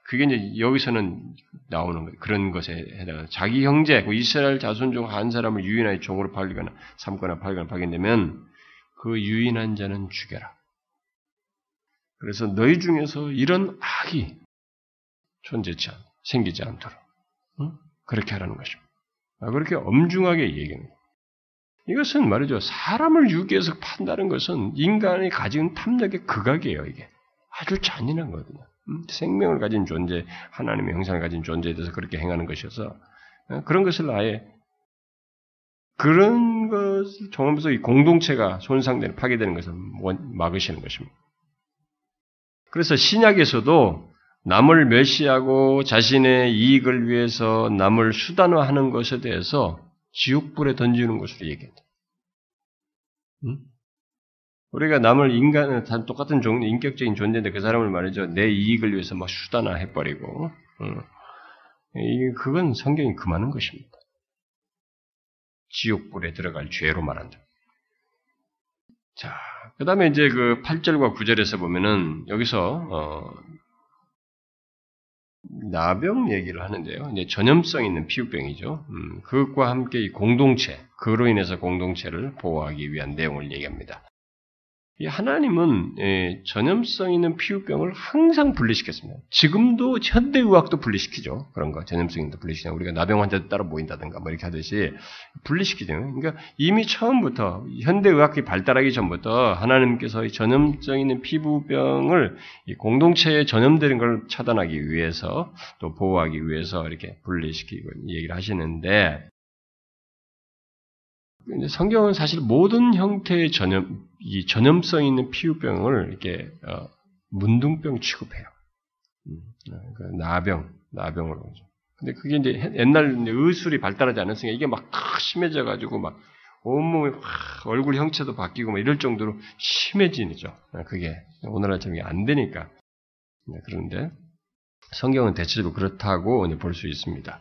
그게 이제 여기서는 나오는 거 그런 것에 해당하는 자기 형제, 그 이스라엘 자손 중 한 사람을 유인하여 종으로 팔거나 삼거나 팔거나 팔겠다면 그 유인한 자는 죽여라. 그래서 너희 중에서 이런 악이 존재치 않, 생기지 않도록 응? 그렇게 하라는 것입니다. 아, 그렇게 엄중하게 얘기합니다. 이것은 말이죠. 사람을 유기해서 판다는 것은 인간이 가진 탐욕의 극악이에요. 이게 아주 잔인한 거거든요. 음? 생명을 가진 존재, 하나님의 형상을 가진 존재에 대해서 그렇게 행하는 것이어서 어, 그런 것을 아예 그런 것을 정하면서 이 공동체가 손상되는 파괴되는 것을 막으시는 것입니다. 그래서 신약에서도 남을 멸시하고 자신의 이익을 위해서 남을 수단화하는 것에 대해서 지옥불에 던지는 것으로 얘기했다. 응? 우리가 남을 인간은 다 똑같은 종, 인격적인 존재인데 그 사람을 말이죠. 내 이익을 위해서 막 수단화 해버리고, 응. 이 그건 성경이 금하는 것입니다. 지옥불에 들어갈 죄로 말한다. 자, 그 다음에 이제 그 8절과 9절에서 보면은 여기서, 어, 나병 얘기를 하는데요. 이제 전염성 있는 피부병이죠. 음, 그것과 함께 이 공동체, 그로 인해서 공동체를 보호하기 위한 내용을 얘기합니다. 이 하나님은 예, 전염성 있는 피부병을 항상 분리시켰습니다. 지금도 현대의학도 분리시키죠. 그런 거 전염성 있는 분리시키죠. 우리가 나병 환자들 따로 모인다든가 뭐 이렇게 하듯이 분리시키죠. 그러니까 이미 처음부터 현대의학이 발달하기 전부터 하나님께서 전염성 있는 피부병을 공동체에 전염되는 걸 차단하기 위해서 또 보호하기 위해서 이렇게 분리시키고 얘기를 하시는데 성경은 사실 모든 형태의 전염, 이 전염성 있는 피부병을 이렇게 어, 문둥병 취급해요. 음, 그 나병, 나병으로. 근데 그게 이제 옛날 의술이 발달하지 않았으니까 이게 막 심해져 가지고 막 온몸이 확 얼굴 형체도 바뀌고 막 이럴 정도로 심해지죠. 어, 그게 오늘날처럼 안 되니까. 네, 그런데 성경은 대체적으로 그렇다고 볼 수 있습니다.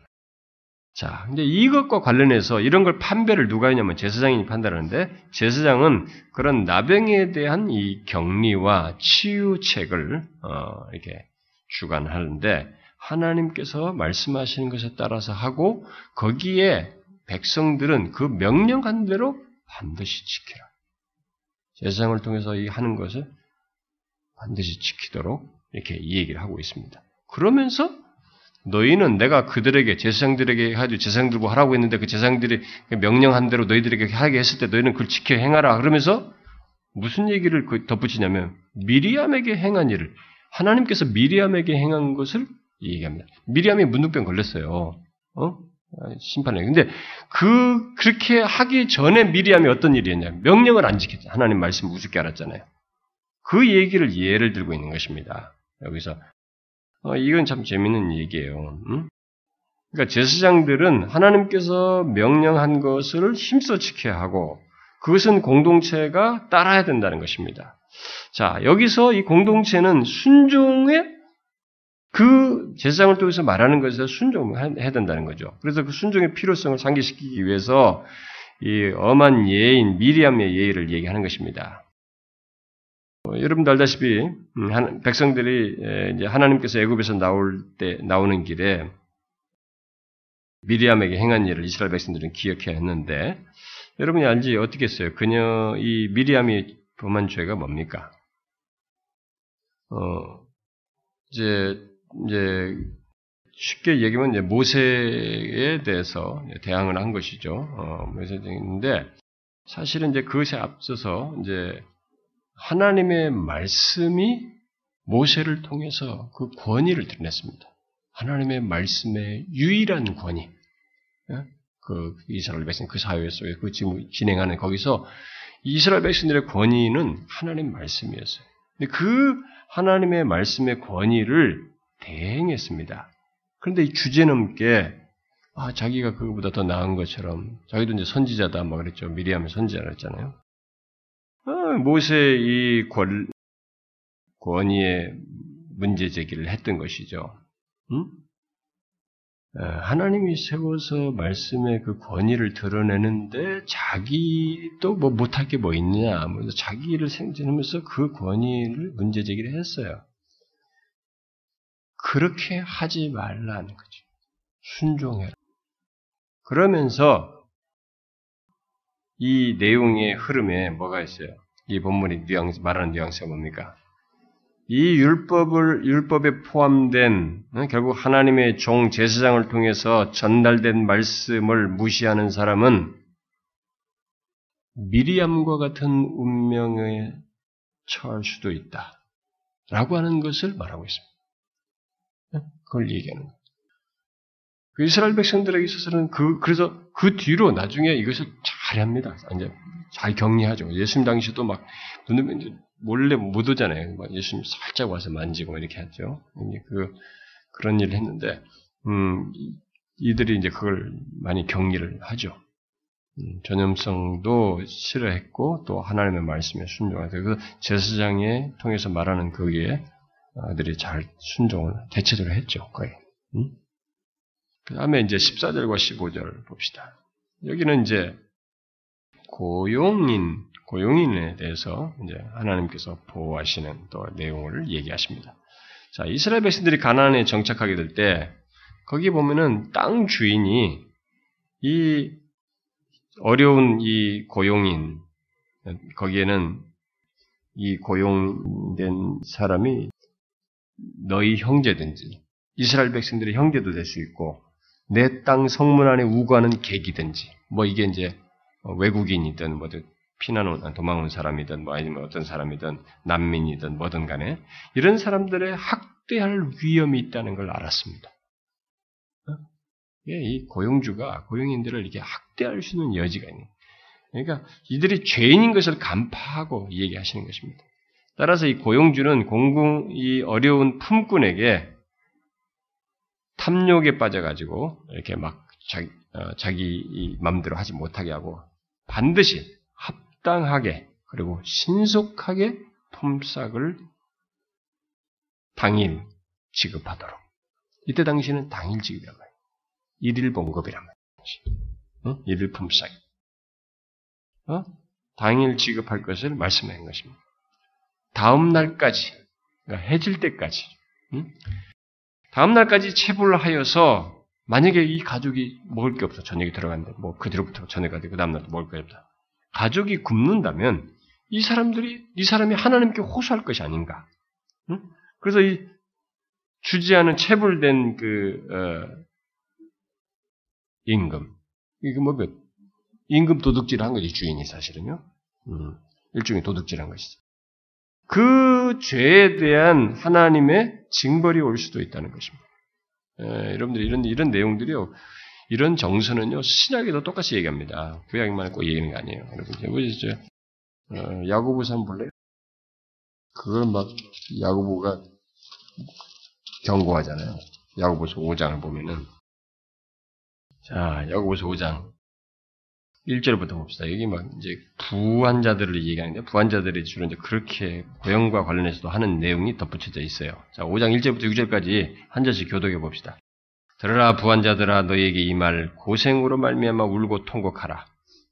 자, 근데 이것과 관련해서 이런 걸 판별을 누가 했냐면 제사장이 판단하는데 제사장은 그런 나병에 대한 이 격리와 치유책을 어, 이렇게 주관하는데 하나님께서 말씀하시는 것에 따라서 하고 거기에 백성들은 그 명령한 대로 반드시 지키라. 제사장을 통해서 이 하는 것을 반드시 지키도록 이렇게 이 얘기를 하고 있습니다. 그러면서 너희는 내가 그들에게 제사장들에게 하도 제사장 들고 하라고 했는데 그 제사장들이 명령한 대로 너희들에게 하게 했을 때 너희는 그걸 지켜 행하라. 그러면서 무슨 얘기를 그 덧붙이냐면 미리암에게 행한 일을 하나님께서 미리암에게 행한 것을 얘기합니다. 미리암이 문둥병 걸렸어요. 어? 심판에. 근데 그 그렇게 하기 전에 미리암이 어떤 일이었냐? 명령을 안 지켰죠. 하나님 말씀 우습게 알았잖아요. 그 얘기를 예를 들고 있는 것입니다. 여기서 어, 이건 참 재밌는 얘기예요. 음? 그러니까 제사장들은 하나님께서 명령한 것을 힘써 지켜야 하고 그것은 공동체가 따라야 된다는 것입니다. 자, 여기서 이 공동체는 순종의 그 제사장을 통해서 말하는 것에 순종해야 된다는 거죠. 그래서 그 순종의 필요성을 상기시키기 위해서 이 엄한 예인 미리암의 예의를 얘기하는 것입니다. 어, 여러분도 알다시피 음, 백성들이 이제 하나님께서 애굽에서 나올 때 나오는 길에 미리암에게 행한 일을 이스라엘 백성들은 기억해야 했는데 여러분이 알지 어떻겠어요? 그녀 이 미리암이 범한 죄가 뭡니까? 어 이제 이제 쉽게 얘기하면 이제 모세에 대해서 대항을 한 것이죠. 어, 모세인데 사실은 이제 그것에 앞서서 이제 하나님의 말씀이 모세를 통해서 그 권위를 드러냈습니다. 하나님의 말씀의 유일한 권위. 예? 그 이스라엘 백성 그 사회 속에 그 지금 진행하는 거기서 이스라엘 백성들의 권위는 하나님 말씀이었어요. 근데 그 하나님의 말씀의 권위를 대행했습니다. 그런데 이 주제넘게 아, 자기가 그거보다 더 나은 것처럼 자기도 이제 선지자다 막 그랬죠. 미리암의 선지자라 했잖아요. 어, 모세의 이 권, 권위의 문제 제기를 했던 것이죠. 음? 하나님이 세워서 말씀의 그 권위를 드러내는데 자기도 뭐 못할 게 뭐 있느냐, 뭐 자기를 생존하면서 그 권위를 문제 제기를 했어요. 그렇게 하지 말라는 거죠. 순종해라. 그러면서 이 내용의 흐름에 뭐가 있어요? 이 본문이 뉘앙스, 말하는 뉘앙스가 뭡니까? 이 율법을 율법에 포함된 어, 결국 하나님의 종 제사장을 통해서 전달된 말씀을 무시하는 사람은 미리암과 같은 운명에 처할 수도 있다. 라고 하는 것을 말하고 있습니다. 어, 그걸 얘기하는 거예요. 그 이스라엘 백성들에게 있어서는 그, 그래서 그 뒤로 나중에 이것을 잘 합니다. 이제 잘 격리하죠. 예수님 당시도 막, 몰래 못 오잖아요. 예수님 살짝 와서 만지고 이렇게 했죠. 그, 그런 일을 했는데, 음, 이들이 이제 그걸 많이 격리를 하죠. 음, 전염성도 싫어했고, 또 하나님의 말씀에 순종하서, 그 제사장에 통해서 말하는 거기에 아들이 잘 순종을 대체적으로 했죠, 거의. 음? 그 다음에 이제 14절과 15절 봅시다. 여기는 이제 고용인, 고용인에 대해서 이제 하나님께서 보호하시는 또 내용을 얘기하십니다. 자, 이스라엘 백성들이 가나안에 정착하게 될 때, 거기 보면은 땅 주인이 이 어려운 이 고용인, 거기에는 이 고용된 사람이 너희 형제든지, 이스라엘 백성들의 형제도 될 수 있고, 내 땅 성문 안에 우거하는 객이든지, 뭐 이게 이제 외국인이든 뭐든 피난 온, 도망 온 사람이든 뭐 아니면 어떤 사람이든 난민이든 뭐든 간에 이런 사람들의 학대할 위험이 있다는 걸 알았습니다. 어? 예, 이 고용주가 고용인들을 이렇게 학대할 수 있는 여지가 있는. 그러니까 이들이 죄인인 것을 간파하고 얘기하시는 것입니다. 따라서 이 고용주는 공공 이 어려운 품꾼에게 탐욕에 빠져가지고 이렇게 막 자기, 어, 자기 맘대로 하지 못하게 하고 반드시 합당하게 그리고 신속하게 품삯을 당일 지급하도록. 이때 당시는 당일 지급이란 말이에요. 일일 봉급이란 말이에요. 어? 일일 품삯. 어? 당일 지급할 것을 말씀한 것입니다. 다음 날까지, 그러니까 해질 때까지, 응? 다음 날까지 체불 하여서 만약에 이 가족이 먹을 게 없어 저녁에 들어갔는데 뭐그 뒤로부터 저녁까지 그 다음 날도 먹을 게 없다. 가족이 굶는다면 이 사람들이 이 사람이 하나님께 호소할 것이 아닌가? 응? 그래서 이 주지 않은 체불된 그 어, 임금 이게 뭐 임금 도둑질한 거지 주인이 사실은요. 음, 일종의 도둑질한 것이죠. 그 죄에 대한 하나님의 징벌이 올 수도 있다는 것입니다. 에, 예, 여러분들 이런 이런 내용들이요. 이런 정서는요 신약에도 똑같이 얘기합니다. 구약만 꼭 얘기하는 게 아니에요. 여러분 보시죠. 어, 야고보서 한번 볼래요? 그걸 막 야고보가 경고하잖아요. 야고보서 5장을 보면은 자 야고보서 5장 1절부터 봅시다. 여기 막 이제 부환자들을 얘기하는데 부환자들이 주로 이제 그렇게 고용과 관련해서도 하는 내용이 덧붙여져 있어요. 자, 5장 1절부터 6절까지 한 절씩 교독해 봅시다. 들으라 부환자들아 너희에게 이 말 고생으로 말미암아 울고 통곡하라.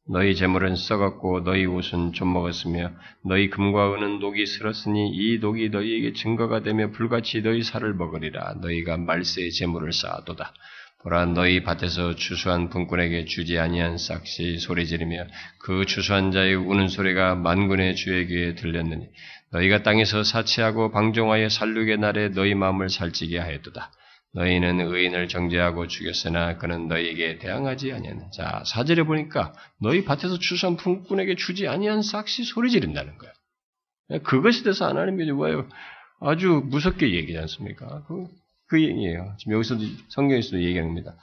너희 재물은 썩었고 너희 옷은 좀 먹었으며 너희 금과 은은 녹이 슬었으니 이 녹이 너희에게 증거가 되며 불같이 너희 살을 먹으리라. 너희가 말세의 재물을 쌓아도다. 보라 너희 밭에서 추수한 분꾼에게 주지 아니한 싹시 소리 지르며 그 추수한 자의 우는 소리가 만군의 귀에 들렸느니 너희가 땅에서 사치하고 방종하여 살육의 날에 너희 마음을 살찌게 하였도다. 너희는 의인을 정죄하고 죽였으나 그는 너희에게 대항하지 아니하는. 자 사절에 보니까 너희 밭에서 추수한 분꾼에게 주지 아니한 싹시 소리 지른다는 거야. 그것에 대해서 하나님이 뭐예요? 아주 무섭게 얘기하지 않습니까? 그 그 얘기예요. 지금 여기서도 성경에서도 얘기합니다.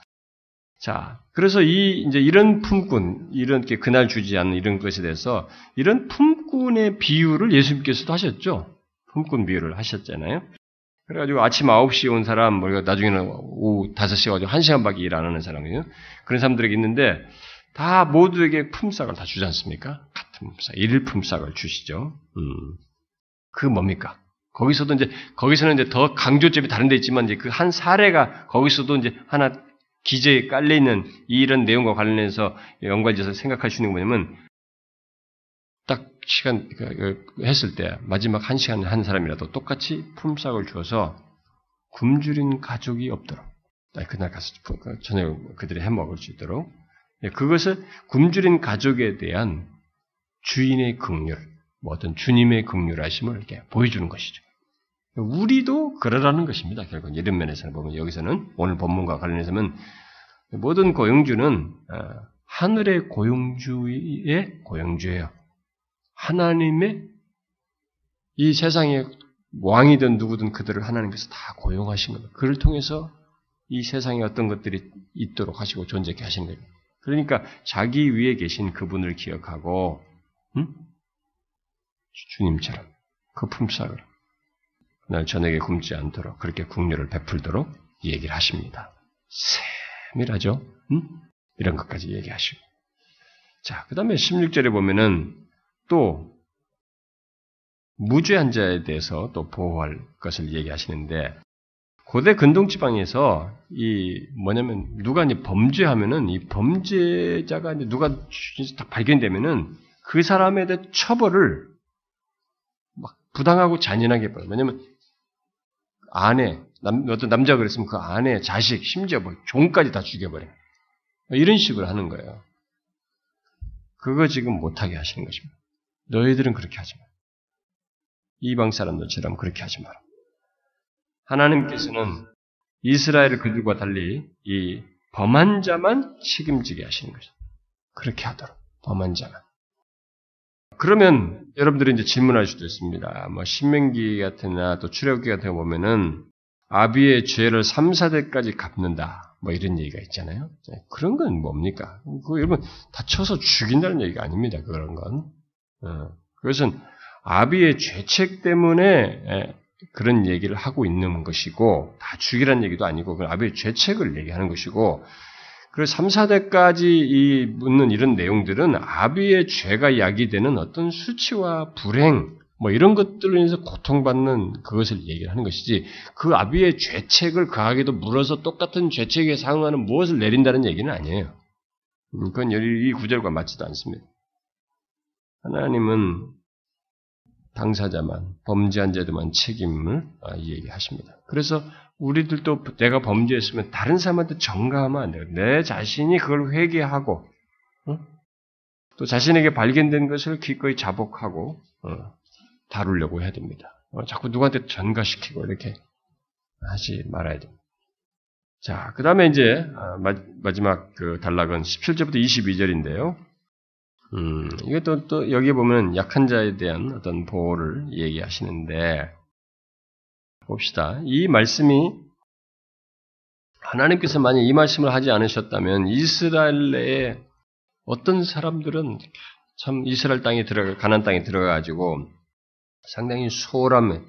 자, 그래서 이 이제 이런 품꾼, 이런 게 그날 주지 않는 이런 것에 대해서 이런 품꾼의 비유를 예수님께서도 하셨죠. 품꾼 비유를 하셨잖아요. 그래가지고 아침 9시에 온 사람, 뭐 나중에는 오후 5시에 가지고 1시간밖에 일 안 하는 사람이요. 그런 사람들에게 있는데 다 모두에게 품삯을 다 주지 않습니까? 같은 품삯, 일일 품삯을 주시죠. 음. 그 뭡니까? 거기서도 이제 거기서는 이제 더 강조점이 다른 데 있지만 이제 그 한 사례가 거기서도 이제 하나 기재에 깔려 있는 이런 내용과 관련해서 연관지어서 생각할 수 있는 게 뭐냐면 딱 시간 그, 그, 했을 때 마지막 한 시간 한 사람이라도 똑같이 품삯을 주어서 굶주린 가족이 없도록. 그날 가서 그, 저녁 그들이 해 먹을 수 있도록. 예, 그것을 굶주린 가족에 대한 주인의 긍휼, 뭐 어떤 주님의 긍휼하심을 이렇게 보여주는 것이죠. 우리도 그러라는 것입니다. 결국 이런 면에서는 보면 여기서는 오늘 본문과 관련해서는 모든 고용주는 어, 하늘의 고용주의 고용주예요. 하나님의 이 세상의 왕이든 누구든 그들을 하나님께서 다 고용하신 겁니다. 그를 통해서 이 세상에 어떤 것들이 있도록 하시고 존재케 하신 거예요. 그러니까 자기 위에 계신 그분을 기억하고 음? 주님처럼 그 품삯을 날 저녁에 굶지 않도록 그렇게 국료를 베풀도록 얘기를 하십니다. 세밀하죠? 음? 이런 것까지 얘기하시고. 자, 그 다음에 16절에 보면은 또 무죄한 자에 대해서 또 보호할 것을 얘기하시는데 고대 근동 지방에서 이 뭐냐면 누가 이제 범죄하면은 이 범죄자가 이제 누가 다 발견되면은 그 사람에 대해 처벌을 막 부당하고 잔인하게 벌어요. 왜냐면 아내, 남, 어떤 남자가 그랬으면 그 아내, 자식, 심지어 뭐 종까지 다 죽여버려. 요 이런 식으로 하는 거예요. 그거 지금 못하게 하시는 것입니다. 너희들은 그렇게 하지 마. 이방 사람들처럼 그렇게 하지 마라. 하나님께서는 이스라엘을 그들과 달리 이 범한 자만 책임지게 하시는 것이죠. 그렇게 하도록 범한 자만. 그러면 여러분들이 이제 질문할 수도 있습니다. 뭐 신명기 같은나 또 출애굽기 같은 거 보면은 아비의 죄를 3, 4대까지 갚는다. 뭐 이런 얘기가 있잖아요. 네, 그런 건 뭡니까? 그 여러분 다쳐서 죽인다는 얘기가 아닙니다. 그런 건. 어, 그것은 아비의 죄책 때문에 그런 얘기를 하고 있는 것이고 다 죽이라는 얘기도 아니고 그 아비의 죄책을 얘기하는 것이고 그리고 3, 4대까지 이 묻는 이런 내용들은 아비의 죄가 야기되는 어떤 수치와 불행, 뭐 이런 것들로 인해서 고통받는 그것을 얘기를 하는 것이지 그 아비의 죄책을 그하게도 물어서 똑같은 죄책에 상응하는 무엇을 내린다는 얘기는 아니에요. 음, 그건 이 구절과 맞지도 않습니다. 하나님은 당사자만, 범죄한 자들만 책임을 아, 얘기하십니다. 그래서 우리들도 내가 범죄했으면 다른 사람한테 전가하면 안 돼요. 내 자신이 그걸 회개하고 어? 또 자신에게 발견된 것을 기꺼이 자복하고 어, 다루려고 해야 됩니다. 어, 자꾸 누구한테 전가시키고 이렇게 하지 말아야 됩니다. 자, 그 다음에 이제 아, 마지막 그 단락은 17절부터 22절인데요. 음, 이것도 또 여기 보면 약한 자에 대한 어떤 보호를 얘기하시는데 봅시다. 이 말씀이 하나님께서 만약 이 말씀을 하지 않으셨다면 이스라엘 내에 어떤 사람들은 참 이스라엘 땅에 들어가 가난 땅에 들어가 가지고 상당히 소홀함에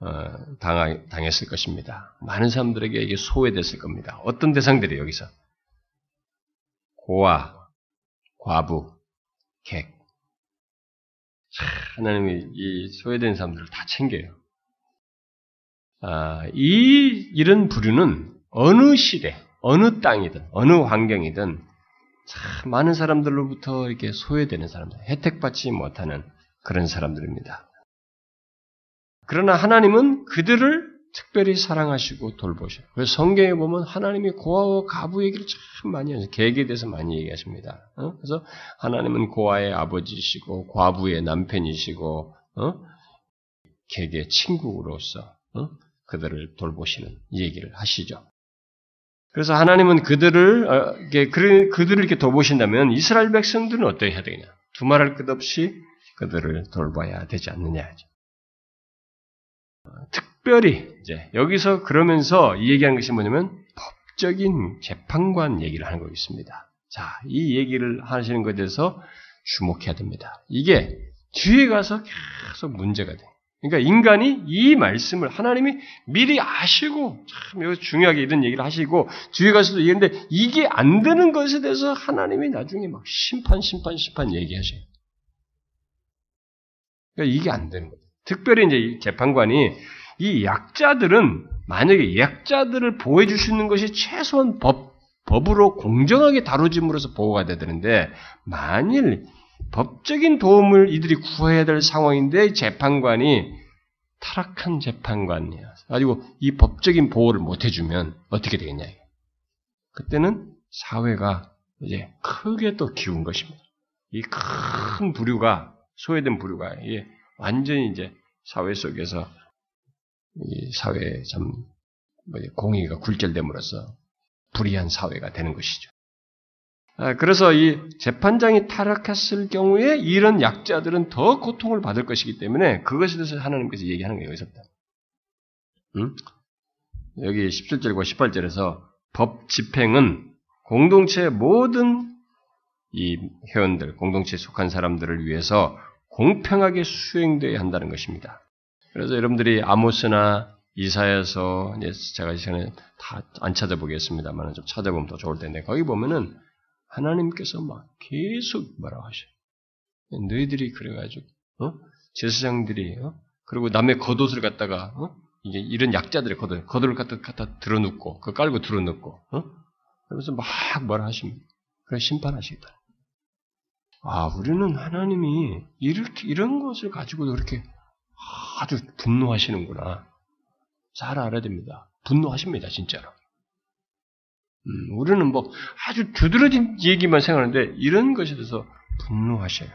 어, 당하, 당했을 것입니다. 많은 사람들에게 이게 소외됐을 겁니다. 어떤 대상들이 여기서 고아, 과부, 객. 하나님이 이 소외된 사람들을 다 챙겨요. 아, 이 이런 부류는 어느 시대, 어느 땅이든 어느 환경이든 참 많은 사람들로부터 이렇게 소외되는 사람들, 혜택받지 못하는 그런 사람들입니다. 그러나 하나님은 그들을 특별히 사랑하시고 돌보셔요. 그래서 성경에 보면 하나님이 고아와 가부 얘기를 참 많이 하죠. 계획에 대해서 많이 얘기하십니다. 어? 그래서 하나님은 고아의 아버지시고 과부의 남편이시고 어? 개의 친구로서 어? 그들을 돌보시는 얘기를 하시죠. 그래서 하나님은 그들을 어, 그들을 이렇게 돌보신다면 이스라엘 백성들은 어떻게 해야 되냐? 두말할 것 없이 그들을 돌봐야 되지 않느냐. 어, 특별히 이제 여기서 그러면서 이 얘기하는 것이 뭐냐면 법적인 재판관 얘기를 하는 거 있습니다. 자, 이 얘기를 하시는 것에 대해서 주목해야 됩니다. 이게 뒤에 가서 계속 문제가 돼. 그러니까 인간이 이 말씀을 하나님이 미리 아시고 참 여기서 중요하게 이런 얘기를 하시고 뒤에 가서도 얘기했는데 이게 안 되는 것에 대해서 하나님이 나중에 막 심판 심판 심판 얘기하셔요. 그러니까 이게 안 되는 거예요. 특별히 이제 재판관이 이 약자들은 만약에 약자들을 보호해 줄 수 있는 것이 최소한 법 법으로 공정하게 다뤄짐으로써 보호가 돼야 되는데 만일 법적인 도움을 이들이 구해야 될 상황인데 재판관이 타락한 재판관이야. 가지고 이 법적인 보호를 못 해주면 어떻게 되겠냐. 그때는 사회가 이제 크게 또 기운 것입니다. 이 큰 부류가 소외된 부류가 완전히 이제 사회 속에서 이 사회에 참 공의가 굴절됨으로써 불의한 사회가 되는 것이죠. 아, 그래서 이 재판장이 타락했을 경우에 이런 약자들은 더 고통을 받을 것이기 때문에 그것에 대해서 하나님께서 얘기하는 거예요, 여기서부터. 응? 여기 17절과 18절에서 법 집행은 공동체의 모든 이 회원들, 공동체에 속한 사람들을 위해서 공평하게 수행되어야 한다는 것입니다. 그래서 여러분들이 아모스나 이사야서 제가 시간에 다 안 찾아보겠습니다만 좀 찾아보면 더 좋을 텐데 거기 보면은 하나님께서 막 계속 뭐라고 하셔요. 너희들이 그래가지고 어? 제사장들이 어? 그리고 남의 겉옷을 갖다가 어? 이게 이런 약자들의 겉옷, 겉옷을 갖다 갖다 들어눕고 그 깔고 들어눕고 어? 그러면서 막 뭐라 하십니다. 그래 심판하시겠다. 아 우리는 하나님이 이렇게 이런 것을 가지고도 그렇게 아주 분노하시는구나. 잘 알아야 됩니다. 분노하십니다, 진짜로. 음, 우리는 뭐 아주 두드러진 얘기만 생각하는데 이런 것에 대해서 분노하셔요.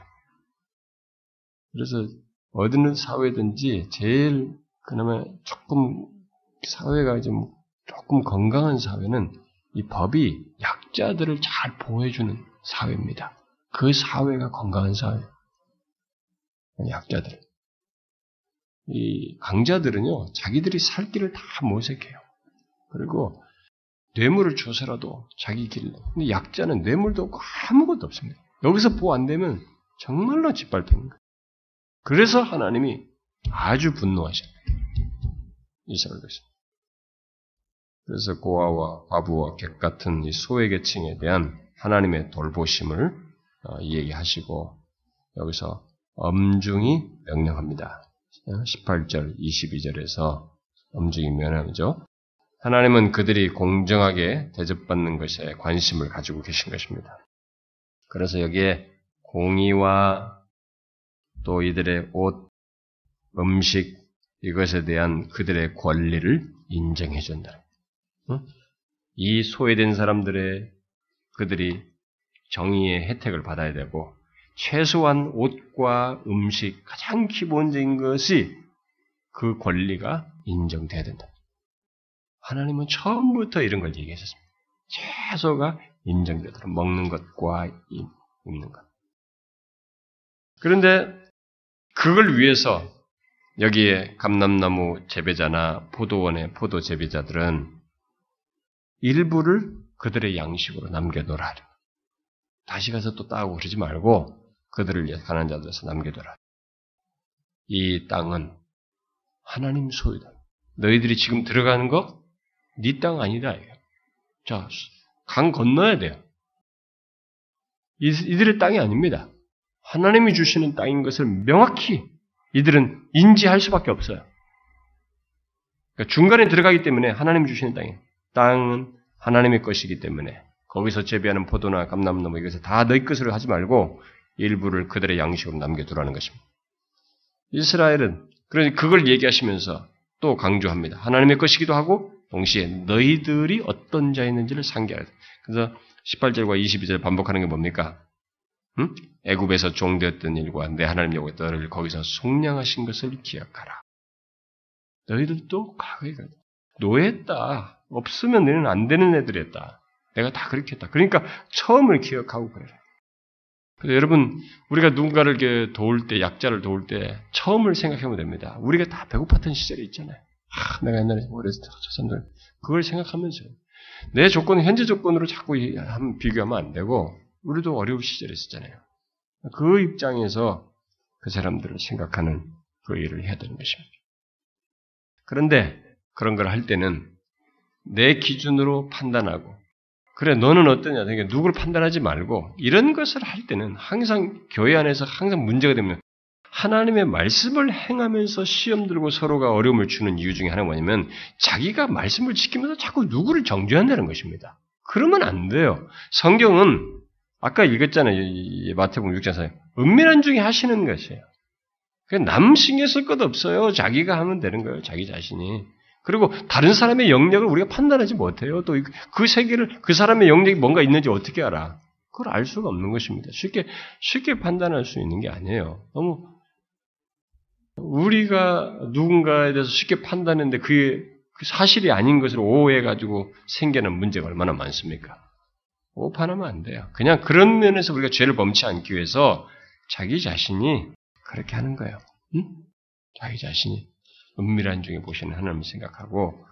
그래서 어느 사회든지 제일 그나마 조금 사회가 좀 조금 건강한 사회는 이 법이 약자들을 잘 보호해주는 사회입니다. 그 사회가 건강한 사회. 약자들. 이 강자들은요, 자기들이 살 길을 다 모색해요. 그리고 뇌물을 줘서라도 자기 길. 근데 약자는 뇌물도 없고 아무것도 없습니다. 여기서 보호 안 되면 정말로 짓밟히는 거예요. 그래서 하나님이 아주 분노하셨어요. 이스라엘 백성. 그래서 고아와 과부와 객 같은 이 소외계층에 대한 하나님의 돌보심을 어, 얘기하시고 여기서 엄중히 명령합니다. 18절, 22절에서 엄중히 명령하죠. 하나님은 그들이 공정하게 대접받는 것에 관심을 가지고 계신 것입니다. 그래서 여기에 공의와 또 이들의 옷, 음식, 이것에 대한 그들의 권리를 인정해 준다. 이 소외된 사람들의 그들이 정의의 혜택을 받아야 되고 최소한 옷과 음식 가장 기본적인 것이 그 권리가 인정돼야 된다. 하나님은 처음부터 이런 걸 얘기했었습니다. 채소가 인정되도록 먹는 것과 입는 것. 그런데 그걸 위해서 여기에 감람나무 재배자나 포도원의 포도 재배자들은 일부를 그들의 양식으로 남겨놓으라. 다시 가서 또 따고 그러지 말고 그들을 위해 가난 자들에서 남겨둬라. 이 땅은 하나님 소유다. 너희들이 지금 들어가는 거 네땅 아니다. 자, 강 건너야 돼요. 이들의 땅이 아닙니다. 하나님이 주시는 땅인 것을 명확히 이들은 인지할 수밖에 없어요. 그러니까 중간에 들어가기 때문에 하나님이 주시는 땅이 땅은 하나님의 것이기 때문에 거기서 재배하는 포도나 감나무 이것을 다 너희 것으로 하지 말고 일부를 그들의 양식으로 남겨두라는 것입니다. 이스라엘은 그러니 그걸 얘기하시면서 또 강조합니다. 하나님의 것이기도 하고 동시에 너희들이 어떤 자였는지를 상기하라. 그래서 18절과 22절 반복하는 게 뭡니까? 응? 애굽에서 종되었던 일과 내 하나님 여호와 너를 거기서 속량하신 것을 기억하라. 너희들도 과거에 노예했다. 없으면 너는 안 되는 애들이었다. 내가 다 그렇게 했다. 그러니까 처음을 기억하고 그래. 그래서 여러분 우리가 누군가를 도울 때 약자를 도울 때 처음을 생각하면 됩니다. 우리가 다 배고팠던 시절이 있잖아요. 아, 내가 옛날에 어렸을 때 조선들 그걸 생각하면서 내 조건 현재 조건으로 자꾸 비교하면 안 되고 우리도 어려운 시절이 있었잖아요. 그 입장에서 그 사람들을 생각하는 그 일을 해야 되는 것입니다. 그런데 그런 걸 할 때는 내 기준으로 판단하고 그래 너는 어떠냐 그러니까 누구를 판단하지 말고 이런 것을 할 때는 항상 교회 안에서 항상 문제가 되면 하나님의 말씀을 행하면서 시험 들고 서로가 어려움을 주는 이유 중에 하나가 뭐냐면 자기가 말씀을 지키면서 자꾸 누구를 정죄한다는 것입니다. 그러면 안 돼요. 성경은 아까 읽었잖아요. 마태복음 6장에서 은밀한 중에 하시는 것이에요. 남 신경 쓸 것도 없어요. 자기가 하면 되는 거예요. 자기 자신이. 그리고 다른 사람의 영역을 우리가 판단하지 못해요. 또 그 세계를 그 사람의 영역이 뭔가 있는지 어떻게 알아? 그걸 알 수가 없는 것입니다. 쉽게 쉽게 판단할 수 있는 게 아니에요. 너무 우리가 누군가에 대해서 쉽게 판단했는데 그게 그 사실이 아닌 것을 오해해가지고 생기는 문제가 얼마나 많습니까? 오판하면 안 돼요. 그냥 그런 면에서 우리가 죄를 범치 않기 위해서 자기 자신이 그렇게 하는 거예요. 응? 자기 자신이 은밀한 중에 보시는 하나님을 생각하고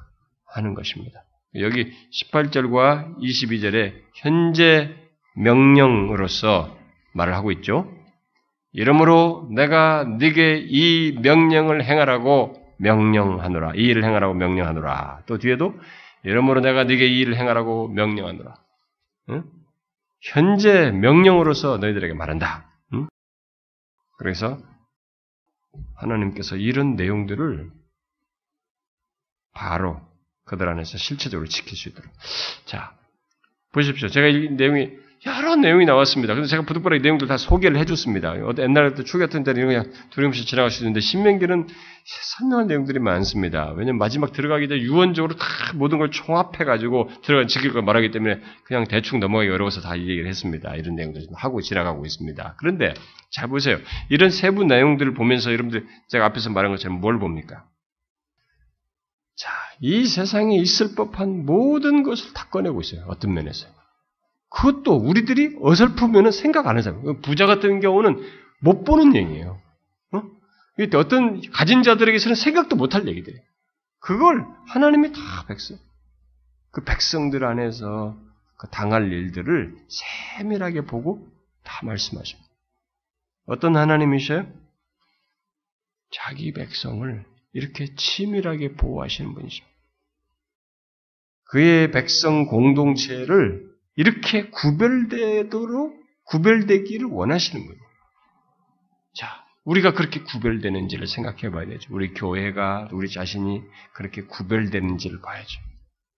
하는 것입니다. 여기 18절과 22절에 현재 명령으로서 말을 하고 있죠. 이러므로 내가 네게 이 명령을 행하라고 명령하노라. 이 일을 행하라고 명령하노라. 또 뒤에도 이러므로 내가 네게 이 일을 행하라고 명령하노라. 응? 현재 명령으로서 너희들에게 말한다. 응? 그래서 하나님께서 이런 내용들을 바로 그들 안에서 실체적으로 지킬 수 있도록. 자, 보십시오. 제가 이 내용이 여러 내용이 나왔습니다. 그래서 제가 부득불하게 내용들 다 소개를 해줬습니다. 옛날에 또 초기 같은 때는 그냥 두려움없이 지나갈 수 있는데 신명기는 설명할 내용들이 많습니다. 왜냐면 마지막 들어가기 전에 유언적으로 다 모든 걸 총합해가지고 들어가 지킬 걸 말하기 때문에 그냥 대충 넘어가기 어려워서 다 얘기를 했습니다. 이런 내용들 좀 하고 지나가고 있습니다. 그런데 잘 보세요. 이런 세부 내용들을 보면서 여러분들 제가 앞에서 말한 것처럼 뭘 봅니까? 자, 이 세상에 있을 법한 모든 것을 다 꺼내고 있어요. 어떤 면에서. 그것도 우리들이 어설프면 생각 안 하잖아요. 부자 같은 경우는 못 보는 얘기예요. 어? 어떤 가진 자들에게서는 생각도 못할 얘기들이에요. 그걸 하나님이 다 백성, 그 백성들 안에서 그 당할 일들을 세밀하게 보고 다 말씀하십니다. 어떤 하나님이셔요? 자기 백성을 이렇게 치밀하게 보호하시는 분이십니다. 그의 백성 공동체를 이렇게 구별되도록 구별되기를 원하시는 거예요. 자, 우리가 그렇게 구별되는지를 생각해 봐야 되죠. 우리 교회가 우리 자신이 그렇게 구별되는지를 봐야죠.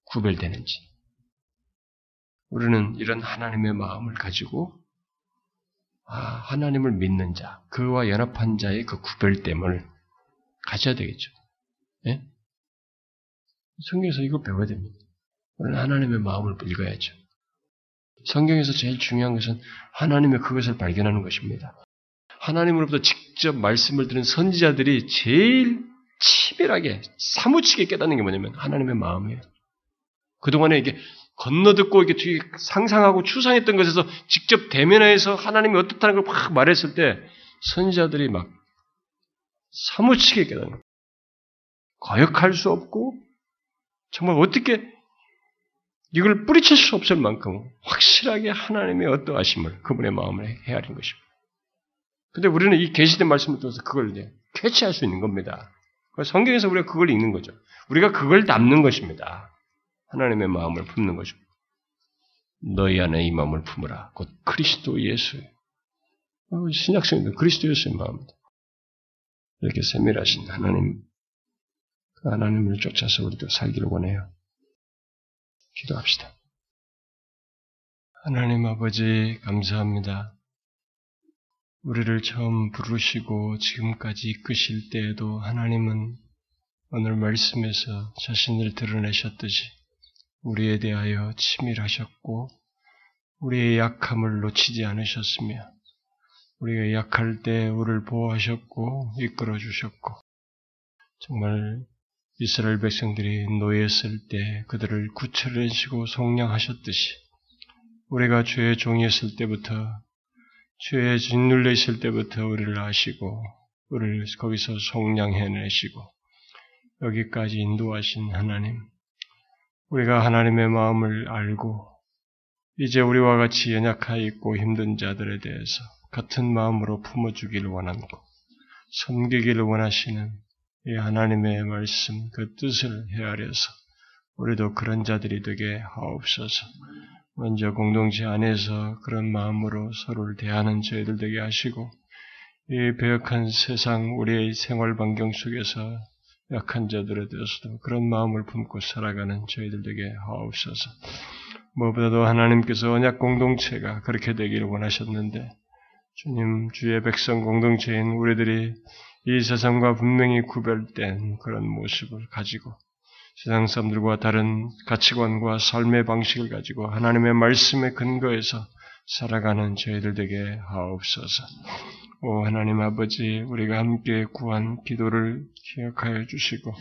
구별되는지. 우리는 이런 하나님의 마음을 가지고 아, 하나님을 믿는 자, 그와 연합한 자의 그 구별됨을 가져야 되겠죠. 예? 성경에서 이거 배워야 됩니다. 우리는 하나님의 마음을 읽어야죠. 성경에서 제일 중요한 것은 하나님의 그것을 발견하는 것입니다. 하나님으로부터 직접 말씀을 들은 선지자들이 제일 치밀하게 사무치게 깨닫는 게 뭐냐면 하나님의 마음이에요. 그동안에 이게 건너듣고 이렇게 상상하고 추상했던 것에서 직접 대면해서 하나님이 어떻다는 걸 막 말했을 때 선지자들이 막 사무치게 깨닫는 거예요. 거역할 수 없고 정말 어떻게 이걸 뿌리칠 수 없을 만큼 확실하게 하나님의 어떠하심을 그분의 마음을 헤아린 것입니다. 근데 우리는 이 계시된 말씀을 통해서 그걸 이제 캐치할 수 있는 겁니다. 성경에서 우리가 그걸 읽는 거죠. 우리가 그걸 담는 것입니다. 하나님의 마음을 품는 것입니다. 너희 안에 이 마음을 품으라. 곧 그리스도 예수. 어, 신약성에도 그리스도 예수의 마음입니다. 이렇게 세밀하신 하나님, 그 하나님을 쫓아서 우리도 살기를 원해요. 기도합시다. 하나님 아버지, 감사합니다. 우리를 처음 부르시고 지금까지 이끄실 때에도 하나님은 오늘 말씀에서 자신을 드러내셨듯이 우리에 대하여 치밀하셨고 우리의 약함을 놓치지 않으셨으며 우리가 약할 때 우리를 보호하셨고 이끌어 주셨고 정말 이스라엘 백성들이 노예했을 때 그들을 구출해시고 속량하셨듯이 우리가 죄의 종이었을 때부터 죄에 짓눌려 있을 때부터 우리를 아시고 우리를 거기서 속량해내시고 여기까지 인도하신 하나님 우리가 하나님의 마음을 알고 이제 우리와 같이 연약하여 있고 힘든 자들에 대해서 같은 마음으로 품어주기를 원하고 섬기기를 원하시는 이 하나님의 말씀, 그 뜻을 헤아려서 우리도 그런 자들이 되게 하옵소서. 먼저 공동체 안에서 그런 마음으로 서로를 대하는 저희들 되게 하시고 이 배역한 세상 우리의 생활 반경 속에서 약한 자들에 대해서도 그런 마음을 품고 살아가는 저희들 되게 하옵소서. 무엇보다도 하나님께서 언약 공동체가 그렇게 되기를 원하셨는데 주님 주의 백성 공동체인 우리들이 이 세상과 분명히 구별된 그런 모습을 가지고 세상 사람들과 다른 가치관과 삶의 방식을 가지고 하나님의 말씀에 근거해서 살아가는 저희들 되게 하옵소서. 오 하나님 아버지 우리가 함께 구한 기도를 기억하여 주시고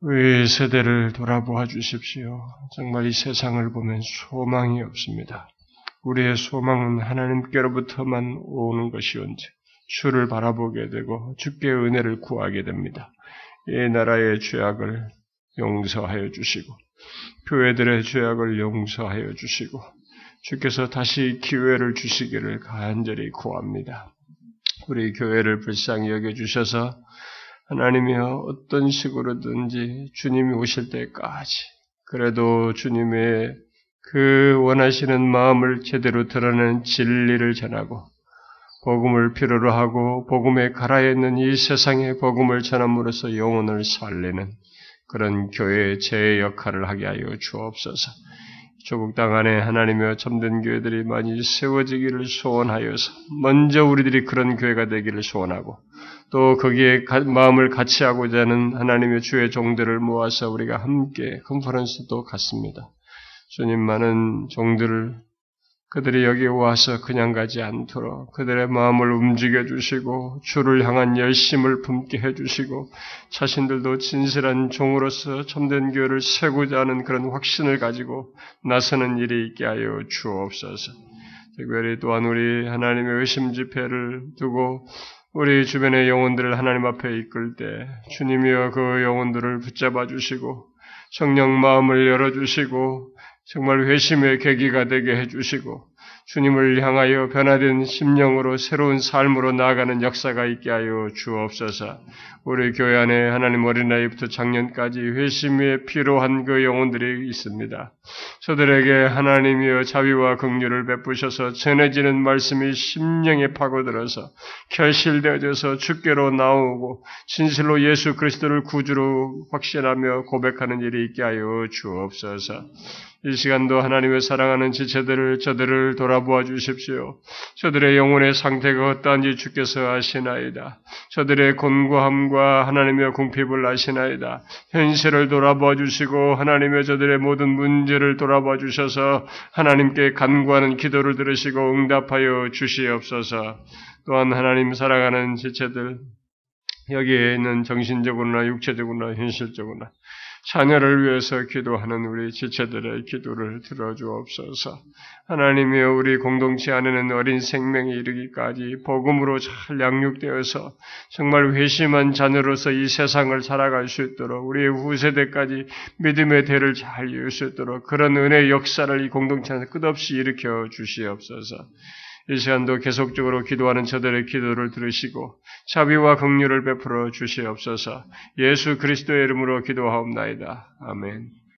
우리 세대를 돌아보아 주십시오. 정말 이 세상을 보면 소망이 없습니다. 우리의 소망은 하나님께로부터만 오는 것이온지 주를 바라보게 되고 주께 은혜를 구하게 됩니다. 이 나라의 죄악을 용서하여 주시고 교회들의 죄악을 용서하여 주시고 주께서 다시 기회를 주시기를 간절히 구합니다. 우리 교회를 불쌍히 여겨 주셔서 하나님이여 어떤 식으로든지 주님이 오실 때까지 그래도 주님의 그 원하시는 마음을 제대로 드러내는 진리를 전하고 복음을 필요로 하고 복음에 있는 이 세상의 복음을 전함으로써 영혼을 살리는 그런 교회의 제 역할을 하게 하여 주옵소서. 조국 땅 안에 하나님의 참된 교회들이 많이 세워지기를 소원하여서 먼저 우리들이 그런 교회가 되기를 소원하고 또 거기에 마음을 같이 하고자 하는 하나님의 주의 종들을 모아서 우리가 함께 컨퍼런스도 갖습니다. 주님 많은 종들을 그들이 여기 와서 그냥 가지 않도록 그들의 마음을 움직여 주시고 주를 향한 열심을 품게 해 주시고 자신들도 진실한 종으로서 참된 교회를 세고자 하는 그런 확신을 가지고 나서는 일이 있게 하여 주옵소서. 특별히 또한 우리 하나님의 의심 집회를 두고 우리 주변의 영혼들을 하나님 앞에 이끌 때 주님이여 그 영혼들을 붙잡아 주시고 성령 마음을 열어 주시고 정말 회심의 계기가 되게 해주시고 주님을 향하여 변화된 심령으로 새로운 삶으로 나아가는 역사가 있게 하여 주옵소서. 우리 교회 안에 하나님 어린아이부터 작년까지 회심에 필요한 그 영혼들이 있습니다. 저들에게 하나님이여 자비와 긍휼을 베푸셔서 전해지는 말씀이 심령에 파고들어서 결실되어져서 주께로 나오고 진실로 예수 그리스도를 구주로 확신하며 고백하는 일이 있게 하여 주옵소서. 이 시간도 하나님의 사랑하는 지체들을 저들을 돌아보아 주십시오. 저들의 영혼의 상태가 어떠한지 주께서 아시나이다. 저들의 곤고함과 하나님의 궁핍을 아시나이다. 현실을 돌아보아 주시고 하나님의 저들의 모든 문제를 돌아봐 주셔서 하나님께 간구하는 기도를 들으시고 응답하여 주시옵소서. 또한 하나님 사랑하는 지체들 여기에 있는 정신적으로나 육체적으로나 현실적으로나 자녀를 위해서 기도하는 우리 지체들의 기도를 들어주옵소서. 하나님이여 우리 공동체 안에는 어린 생명이 이르기까지 복음으로 잘 양육되어서 정말 회심한 자녀로서 이 세상을 살아갈 수 있도록 우리의 후세대까지 믿음의 대를 잘 이을 수 있도록 그런 은혜 역사를 이 공동체 안에서 끝없이 일으켜 주시옵소서. 이 시간도 계속적으로 기도하는 저들의 기도를 들으시고 자비와 긍휼을 베풀어 주시옵소서. 예수 그리스도의 이름으로 기도하옵나이다. 아멘.